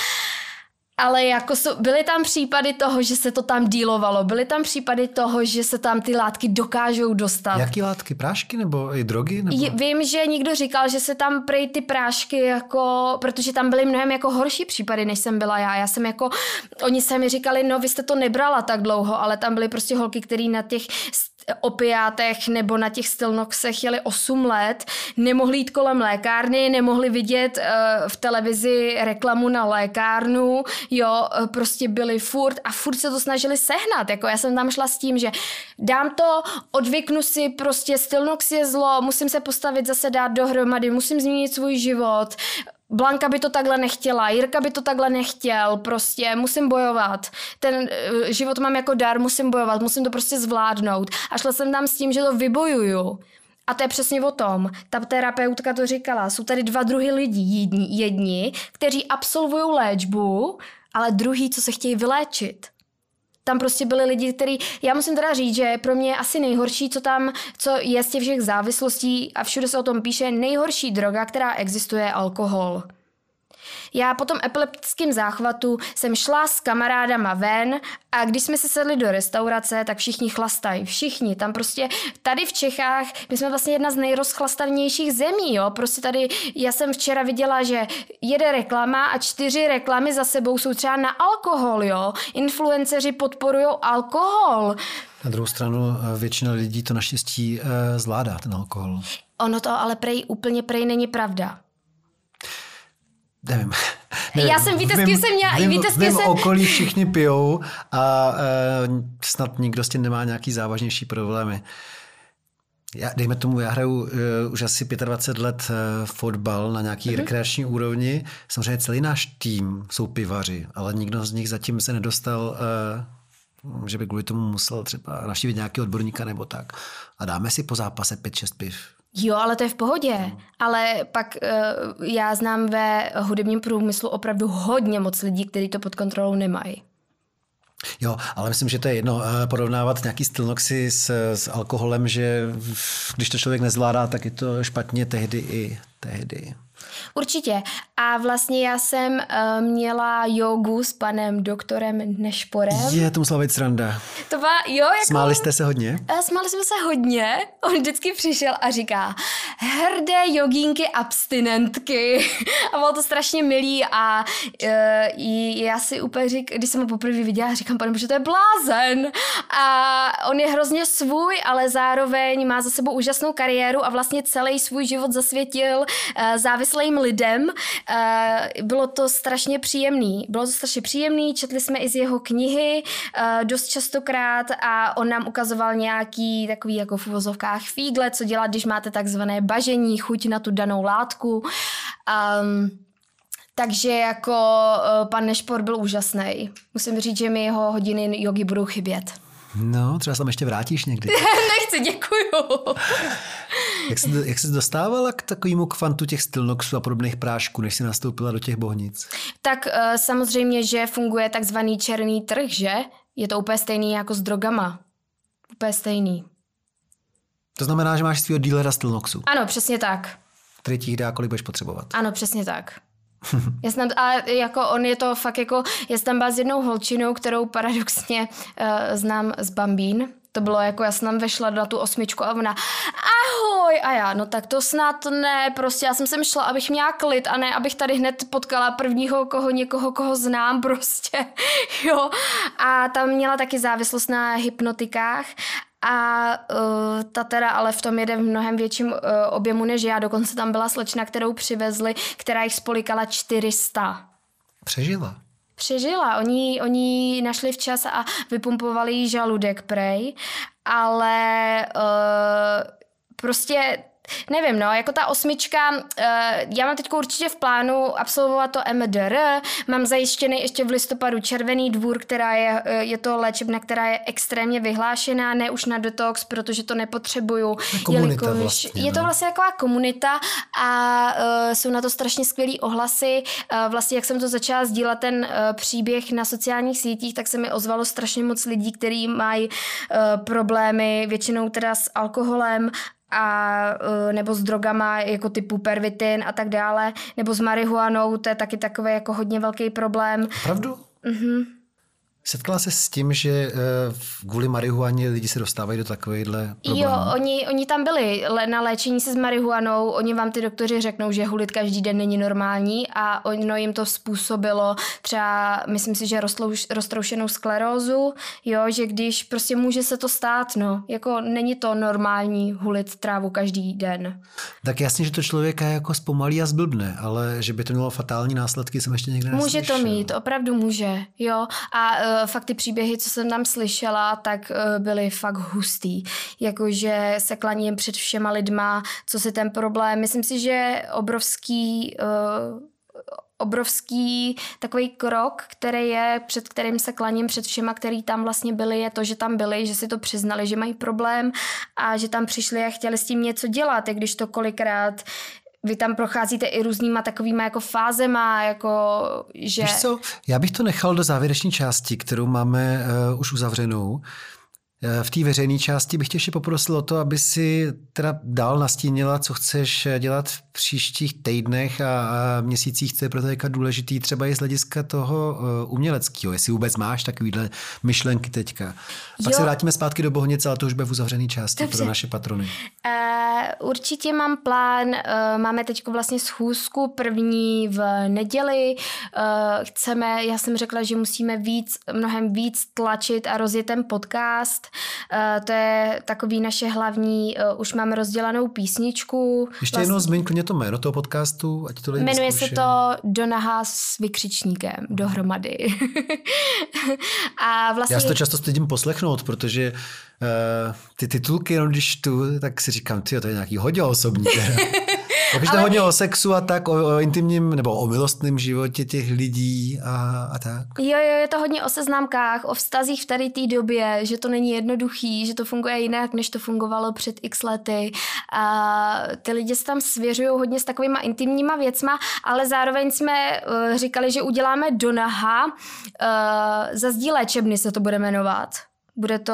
ale jako jsou, byly tam případy toho, že se to tam dílovalo, byly tam případy toho, že se tam ty látky dokážou dostat. Jaký látky? Prášky nebo i drogy? Nebo... Je, vím, že někdo říkal, že se tam prej ty prášky jako, protože tam byly mnohem jako horší případy, než jsem byla já. Já jsem jako, oni se mi říkali, no vy jste to nebrala tak dlouho, ale tam byly prostě holky, které na těch opiátech nebo na těch stilnoxech jeli 8 let, nemohli jít kolem lékárny, nemohli vidět uh, v televizi reklamu na lékárnu, jo, uh, prostě byli furt a furt se to snažili sehnat, jako já jsem tam šla s tím, že dám to, odvyknu si, prostě stilnox je zlo, musím se postavit zase dát dohromady, musím změnit svůj život, Blanka by to takhle nechtěla, Jirka by to takhle nechtěl, prostě musím bojovat. Ten uh, život mám jako dar, musím bojovat, musím to prostě zvládnout. A šla jsem tam s tím, že to vybojuju. A to je přesně o tom. Ta terapeutka to říkala. Jsou tady dva druhy lidí. Jedni, jedni kteří absolvují léčbu, ale druhý, co se chtějí vyléčit. Tam prostě byli lidi, kteří, já musím teda říct, že pro mě asi nejhorší, co tam, co je z těch všech závislostí a všude se o tom píše, nejhorší droga, která existuje, je alkohol. Já po tom epileptickém záchvatu jsem šla s kamarádama ven a když jsme se sedli do restaurace, tak všichni chlastají. Všichni. Tam prostě tady v Čechách, my jsme vlastně jedna z nejrozchlastavnějších zemí, jo. Prostě tady, já jsem včera viděla, že jede reklama a čtyři reklamy za sebou jsou třeba na alkohol, jo. Influenceři podporují alkohol. Na druhou stranu eh, většina lidí to naštěstí eh, zvládá, ten alkohol. Ono to ale prej úplně prej není pravda. Nevím. nevím. Já jsem, víte, s kým jsem měla... Vím, víte, s kým jsem... okolí všichni pijou a e, snad nikdo s tím nemá nějaký závažnější problémy. Já, dejme tomu, já hraju uh, už asi 25 let uh, fotbal na nějaký mm-hmm. rekreační úrovni. Samozřejmě celý náš tým jsou pivaři, ale nikdo z nich zatím se nedostal, uh, že by kvůli tomu musel třeba navštívit nějaký odborníka nebo tak. A dáme si po zápase 5-6 piv. Jo, ale to je v pohodě. No. Ale pak uh, já znám ve hudebním průmyslu opravdu hodně moc lidí, kteří to pod kontrolou nemají. Jo, ale myslím, že to je jedno eh, porovnávat nějaký stylnoxy s, s alkoholem, že když to člověk nezvládá, tak je to špatně tehdy i tehdy. Určitě. A vlastně já jsem uh, měla jogu s panem doktorem Nešporem. Je, to musela být sranda. To byla, jo, jako... Smáli jste se hodně? Uh, smáli jsme se hodně. On vždycky přišel a říká, hrdé jogínky abstinentky. a bylo to strašně milý a uh, já si úplně řík, když jsem ho poprvé viděla, říkám, pane že to je blázen. A on je hrozně svůj, ale zároveň má za sebou úžasnou kariéru a vlastně celý svůj život zasvětil uh, závislým lidem. Eh, bylo to strašně příjemný. Bylo to strašně příjemný, četli jsme i z jeho knihy eh, dost častokrát a on nám ukazoval nějaký takový jako v uvozovkách fígle, co dělat, když máte takzvané bažení, chuť na tu danou látku. Um, takže jako uh, pan Nešpor byl úžasný. Musím říct, že mi jeho hodiny jogy budou chybět. No, třeba se tam ještě vrátíš někdy. Nechci, děkuju. jak, jsi, jak jsi dostávala k takovému kvantu těch stylnoxů a podobných prášků, než jsi nastoupila do těch bohnic? Tak uh, samozřejmě, že funguje takzvaný černý trh, že? Je to úplně stejný jako s drogama. Úplně stejný. To znamená, že máš svého dílera stylnoxů? Ano, přesně tak. Který ti dá, kolik budeš potřebovat? Ano, přesně tak. Já jsem a jako on je to fakt jako, já jsem tam byla s jednou holčinou, kterou paradoxně uh, znám z Bambín, to bylo jako, já jsem tam vešla na tu osmičku a ona, ahoj, a já, no tak to snad ne, prostě já jsem sem šla, abych měla klid a ne, abych tady hned potkala prvního koho, někoho, koho znám prostě, jo. A tam měla taky závislost na hypnotikách a uh, ta teda ale v tom jede v mnohem větším uh, objemu než já. Dokonce tam byla slečna, kterou přivezli, která jich spolikala 400. Přežila. Přežila. Oni, oni našli včas a vypumpovali jí žaludek prej, ale uh, prostě Nevím, no, jako ta osmička, uh, já mám teď určitě v plánu absolvovat to MDR, mám zajištěný ještě v listopadu Červený dvůr, která je, uh, je to léčebna, která je extrémně vyhlášená, ne už na detox, protože to nepotřebuju. Komunita jelikož vlastně, je to no. vlastně taková komunita a uh, jsou na to strašně skvělý ohlasy. Uh, vlastně, jak jsem to začala sdílet ten uh, příběh na sociálních sítích, tak se mi ozvalo strašně moc lidí, kteří mají uh, problémy většinou teda s alkoholem a e, nebo s drogama jako typu pervitin a tak dále, nebo s marihuanou, to je taky takový jako hodně velký problém. Pravdu? Mhm. Setkala se s tím, že eh, kvůli marihuaně lidi se dostávají do takovéhle problémů? Jo, oni, oni tam byli na léčení se s marihuanou, oni vám ty doktoři řeknou, že hulit každý den není normální a ono jim to způsobilo třeba, myslím si, že roztlouš, roztroušenou sklerózu, jo, že když prostě může se to stát, no, jako není to normální hulit trávu každý den. Tak jasně, že to člověka jako zpomalí a zblbne, ale že by to mělo fatální následky, jsem ještě někde Může to mít, opravdu může, jo. A uh, fakt ty příběhy, co jsem tam slyšela, tak uh, byly fakt hustý. Jakože se klaním před všema lidma, co si ten problém. Myslím si, že obrovský uh, obrovský takový krok, který je, před kterým se klaním před všema, který tam vlastně byli, je to, že tam byli, že si to přiznali, že mají problém a že tam přišli a chtěli s tím něco dělat, i když to kolikrát vy tam procházíte i různýma takovýma jako fázema, jako že... Víš co, já bych to nechal do závěrečné části, kterou máme uh, už uzavřenou. Eh, v té veřejné části bych tě ještě poprosil o to, aby si teda dál nastínila, co chceš eh, dělat příštích týdnech a, měsících, co je pro teďka důležitý, třeba i z hlediska toho uh, uměleckého, jestli vůbec máš takovýhle myšlenky teďka. Pak jo. se vrátíme zpátky do Bohnice, ale to už bude v uzavřené části Dobře. pro naše patrony. Uh, určitě mám plán, uh, máme teď vlastně schůzku první v neděli, uh, chceme, já jsem řekla, že musíme víc, mnohem víc tlačit a rozjet ten podcast, Uh, to je takový naše hlavní, uh, už máme rozdělanou písničku. Ještě vlastně... jednou zmiň to jméno toho podcastu, ať to Jmenuje se to Donaha s vykřičníkem dohromady. a vlastně... Já si to často stydím poslechnout, protože uh, ty titulky, jenom když tu, tak si říkám, ty, to je nějaký hodně osobní. Takže to Ale... hodně o sexu a tak, o, o intimním nebo o milostném životě těch lidí a, a tak. Jo, jo, je to hodně o seznámkách, o vztazích v tady té době, že to není jednoduchý, že to funguje jinak, než to fungovalo před x lety. A ty lidi se tam svěřují hodně s takovýma intimníma věcma, ale zároveň jsme uh, říkali, že uděláme Donaha, uh, za zdí léčebny se to bude jmenovat. Bude to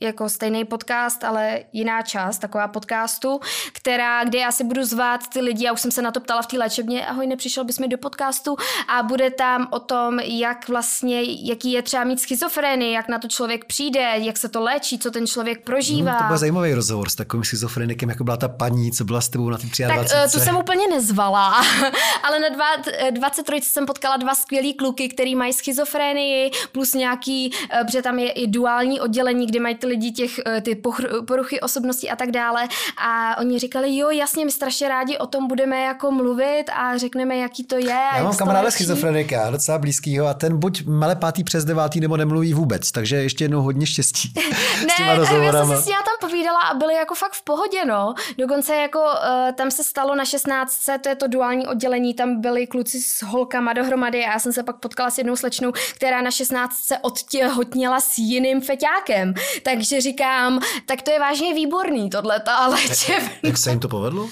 jako stejný podcast, ale jiná část, taková podcastu, která, kde já si budu zvát ty lidi, já už jsem se na to ptala v té léčebně, ahoj, nepřišel bys mi do podcastu a bude tam o tom, jak vlastně, jaký je třeba mít schizofrenii, jak na to člověk přijde, jak se to léčí, co ten člověk prožívá. Hmm, to byl zajímavý rozhovor s takovým schizofrenikem, jako byla ta paní, co byla s tebou na té 23. Tak tu jsem úplně nezvala, ale na dva, 23 jsem potkala dva skvělý kluky, který mají schizofrenii, plus nějaký, eh, protože tam je i duální oddělení, kde mají ty lidi těch, eh, ty poruchy osobnosti a tak dále. A oni říkali, jo, jasně, my strašně rádi o tom budeme jako mluvit a řekneme, jaký to je. Já mám kamaráda schizofrenika, docela blízkýho a ten buď male pátý přes devátý nebo nemluví vůbec, takže ještě jednou hodně štěstí. ne, já jsem si s tam povídala a byli jako fakt v pohodě, no. Dokonce jako uh, tam se stalo na 16. to je to duální oddělení, tam byli kluci s holkama dohromady a já jsem se pak potkala s jednou slečnou, která na 16. odtěhotněla s jiným feťákem. Tak takže říkám, tak to je vážně výborný tohle, ale Jak se jim to povedlo? Uh,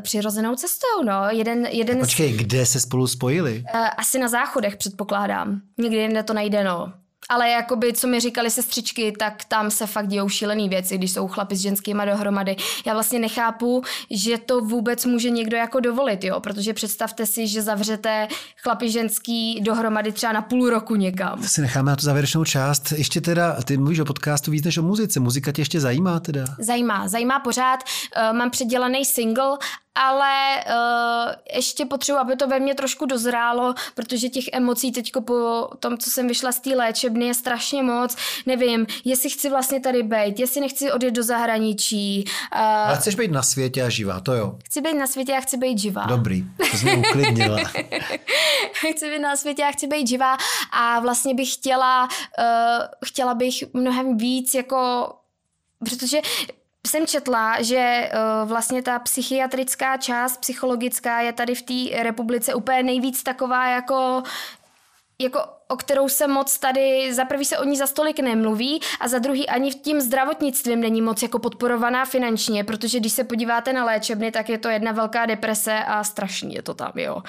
přirozenou cestou, no. Jeden, jeden Počkej, z... kde se spolu spojili? Uh, asi na záchodech, předpokládám. Někdy jinde to najde, no ale jakoby, co mi říkali sestřičky, tak tam se fakt dějou šílený věci, když jsou chlapi s ženskýma dohromady. Já vlastně nechápu, že to vůbec může někdo jako dovolit, jo, protože představte si, že zavřete chlapi ženský dohromady třeba na půl roku někam. To si necháme na tu závěrečnou část. Ještě teda, ty mluvíš o podcastu víc než o muzice. Muzika tě ještě zajímá teda? Zajímá, zajímá pořád. Uh, mám předělaný single ale uh, ještě potřebuji, aby to ve mně trošku dozrálo, protože těch emocí teď po tom, co jsem vyšla z té léčebny, je strašně moc. Nevím, jestli chci vlastně tady být, jestli nechci odjet do zahraničí. Uh, ale chceš být na světě a živá, to jo. Chci být na světě a chci být živá. Dobrý, to jsi mě uklidnila. chci být na světě a chci být živá a vlastně bych chtěla, uh, chtěla bych mnohem víc jako protože jsem četla, že uh, vlastně ta psychiatrická část, psychologická je tady v té republice úplně nejvíc taková jako jako o kterou se moc tady, za prvý se o ní za stolik nemluví a za druhý ani v tím zdravotnictvím není moc jako podporovaná finančně, protože když se podíváte na léčebny, tak je to jedna velká deprese a strašný je to tam, jo.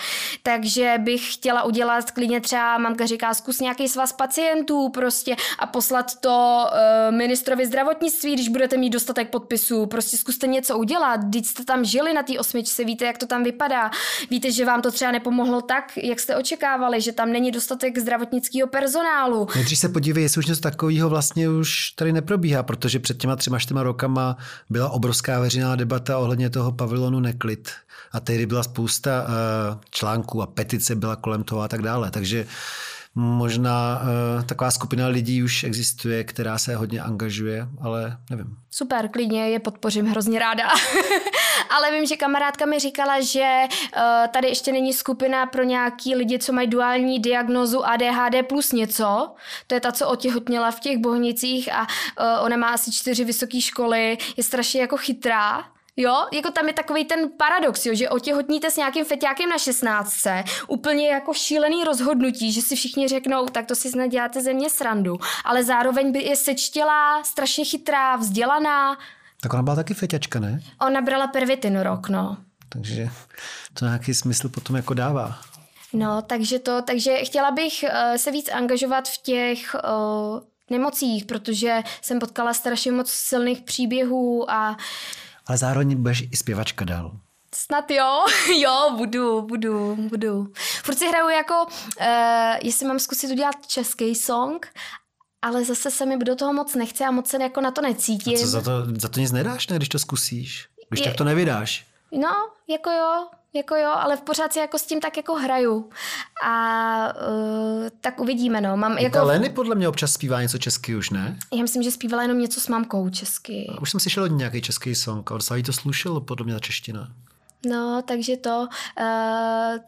Takže bych chtěla udělat klidně třeba, mamka říká, zkus nějaký svaz pacientů prostě a poslat to uh, ministrovi zdravotnictví, když budete mít dostatek podpisů, prostě zkuste něco udělat, když jste tam žili na té osmičce, víte, jak to tam vypadá, víte, že vám to třeba nepomohlo tak, jak jste očekávali, že tam není dostatek zdravotnictví zdravotnického personálu. Nejdřív se podívej, jestli už něco takového vlastně už tady neprobíhá, protože před těma třema, čtyřma rokama byla obrovská veřejná debata ohledně toho pavilonu Neklid. A tehdy byla spousta uh, článků a petice byla kolem toho a tak dále. Takže možná uh, taková skupina lidí už existuje, která se hodně angažuje, ale nevím. Super, klidně je podpořím hrozně ráda. ale vím, že kamarádka mi říkala, že uh, tady ještě není skupina pro nějaký lidi, co mají duální diagnozu ADHD plus něco. To je ta, co otěhotněla v těch bohnicích a uh, ona má asi čtyři vysoké školy, je strašně jako chytrá Jo, jako tam je takový ten paradox, jo, že otěhotníte s nějakým feťákem na 16. Úplně jako šílený rozhodnutí, že si všichni řeknou, tak to si snad děláte ze mě srandu. Ale zároveň by je sečtělá, strašně chytrá, vzdělaná. Tak ona byla taky feťačka, ne? Ona brala pervitin rok, no. Takže to nějaký smysl potom jako dává. No, takže to, takže chtěla bych uh, se víc angažovat v těch uh, nemocích, protože jsem potkala strašně moc silných příběhů a Ale zároveň budeš i zpěvačka dál. Snad jo, jo, budu, budu, budu. Furt si hraju jako, uh, jestli mám zkusit udělat český song, ale zase se mi do toho moc nechce a moc se jako na to necítím. A co za to, za to nic nedáš, ne, když to zkusíš? Když Je- tak to nevydáš. No, jako jo, jako jo, ale v pořád si jako s tím tak jako hraju. A uh, tak uvidíme, no. Mám Jako... Ta Leny podle mě občas zpívá něco česky už, ne? já myslím, že zpívala jenom něco s mamkou česky. Už jsem slyšel od nějaký český song a docela jí to slušelo, podle mě ta čeština. No, takže to. Uh,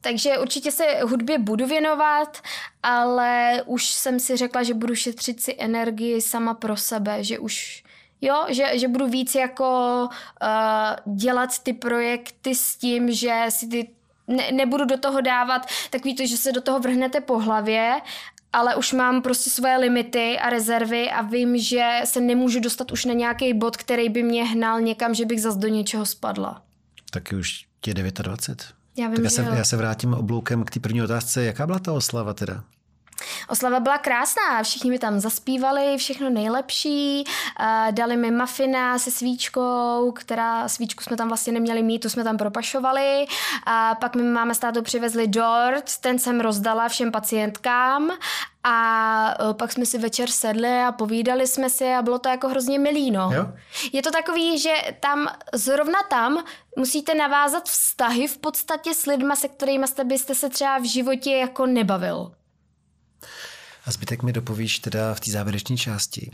takže určitě se hudbě budu věnovat, ale už jsem si řekla, že budu šetřit si energii sama pro sebe, že už Jo, že, že budu víc jako uh, dělat ty projekty s tím, že si ty ne, nebudu do toho dávat takový to, že se do toho vrhnete po hlavě, ale už mám prostě svoje limity a rezervy a vím, že se nemůžu dostat už na nějaký bod, který by mě hnal někam, že bych zas do něčeho spadla. Taky už tě je 29. Já vím, Tak já se, jo. já se vrátím obloukem k té první otázce. Jaká byla ta oslava teda? Oslava byla krásná, všichni mi tam zaspívali, všechno nejlepší, uh, dali mi mafina se svíčkou, která svíčku jsme tam vlastně neměli mít, tu jsme tam propašovali. A pak mi máma s tátou přivezli dort, ten jsem rozdala všem pacientkám a uh, pak jsme si večer sedli a povídali jsme si a bylo to jako hrozně milý, no. Jo? Je to takový, že tam, zrovna tam musíte navázat vztahy v podstatě s lidma, se kterými jste byste se třeba v životě jako nebavil. A zbytek mi dopovíš teda v té závěrečné části.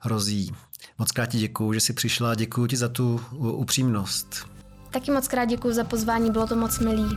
Hrozí. Moc krát ti děkuju, že jsi přišla a děkuju ti za tu upřímnost. Taky moc krát děkuji za pozvání, bylo to moc milý.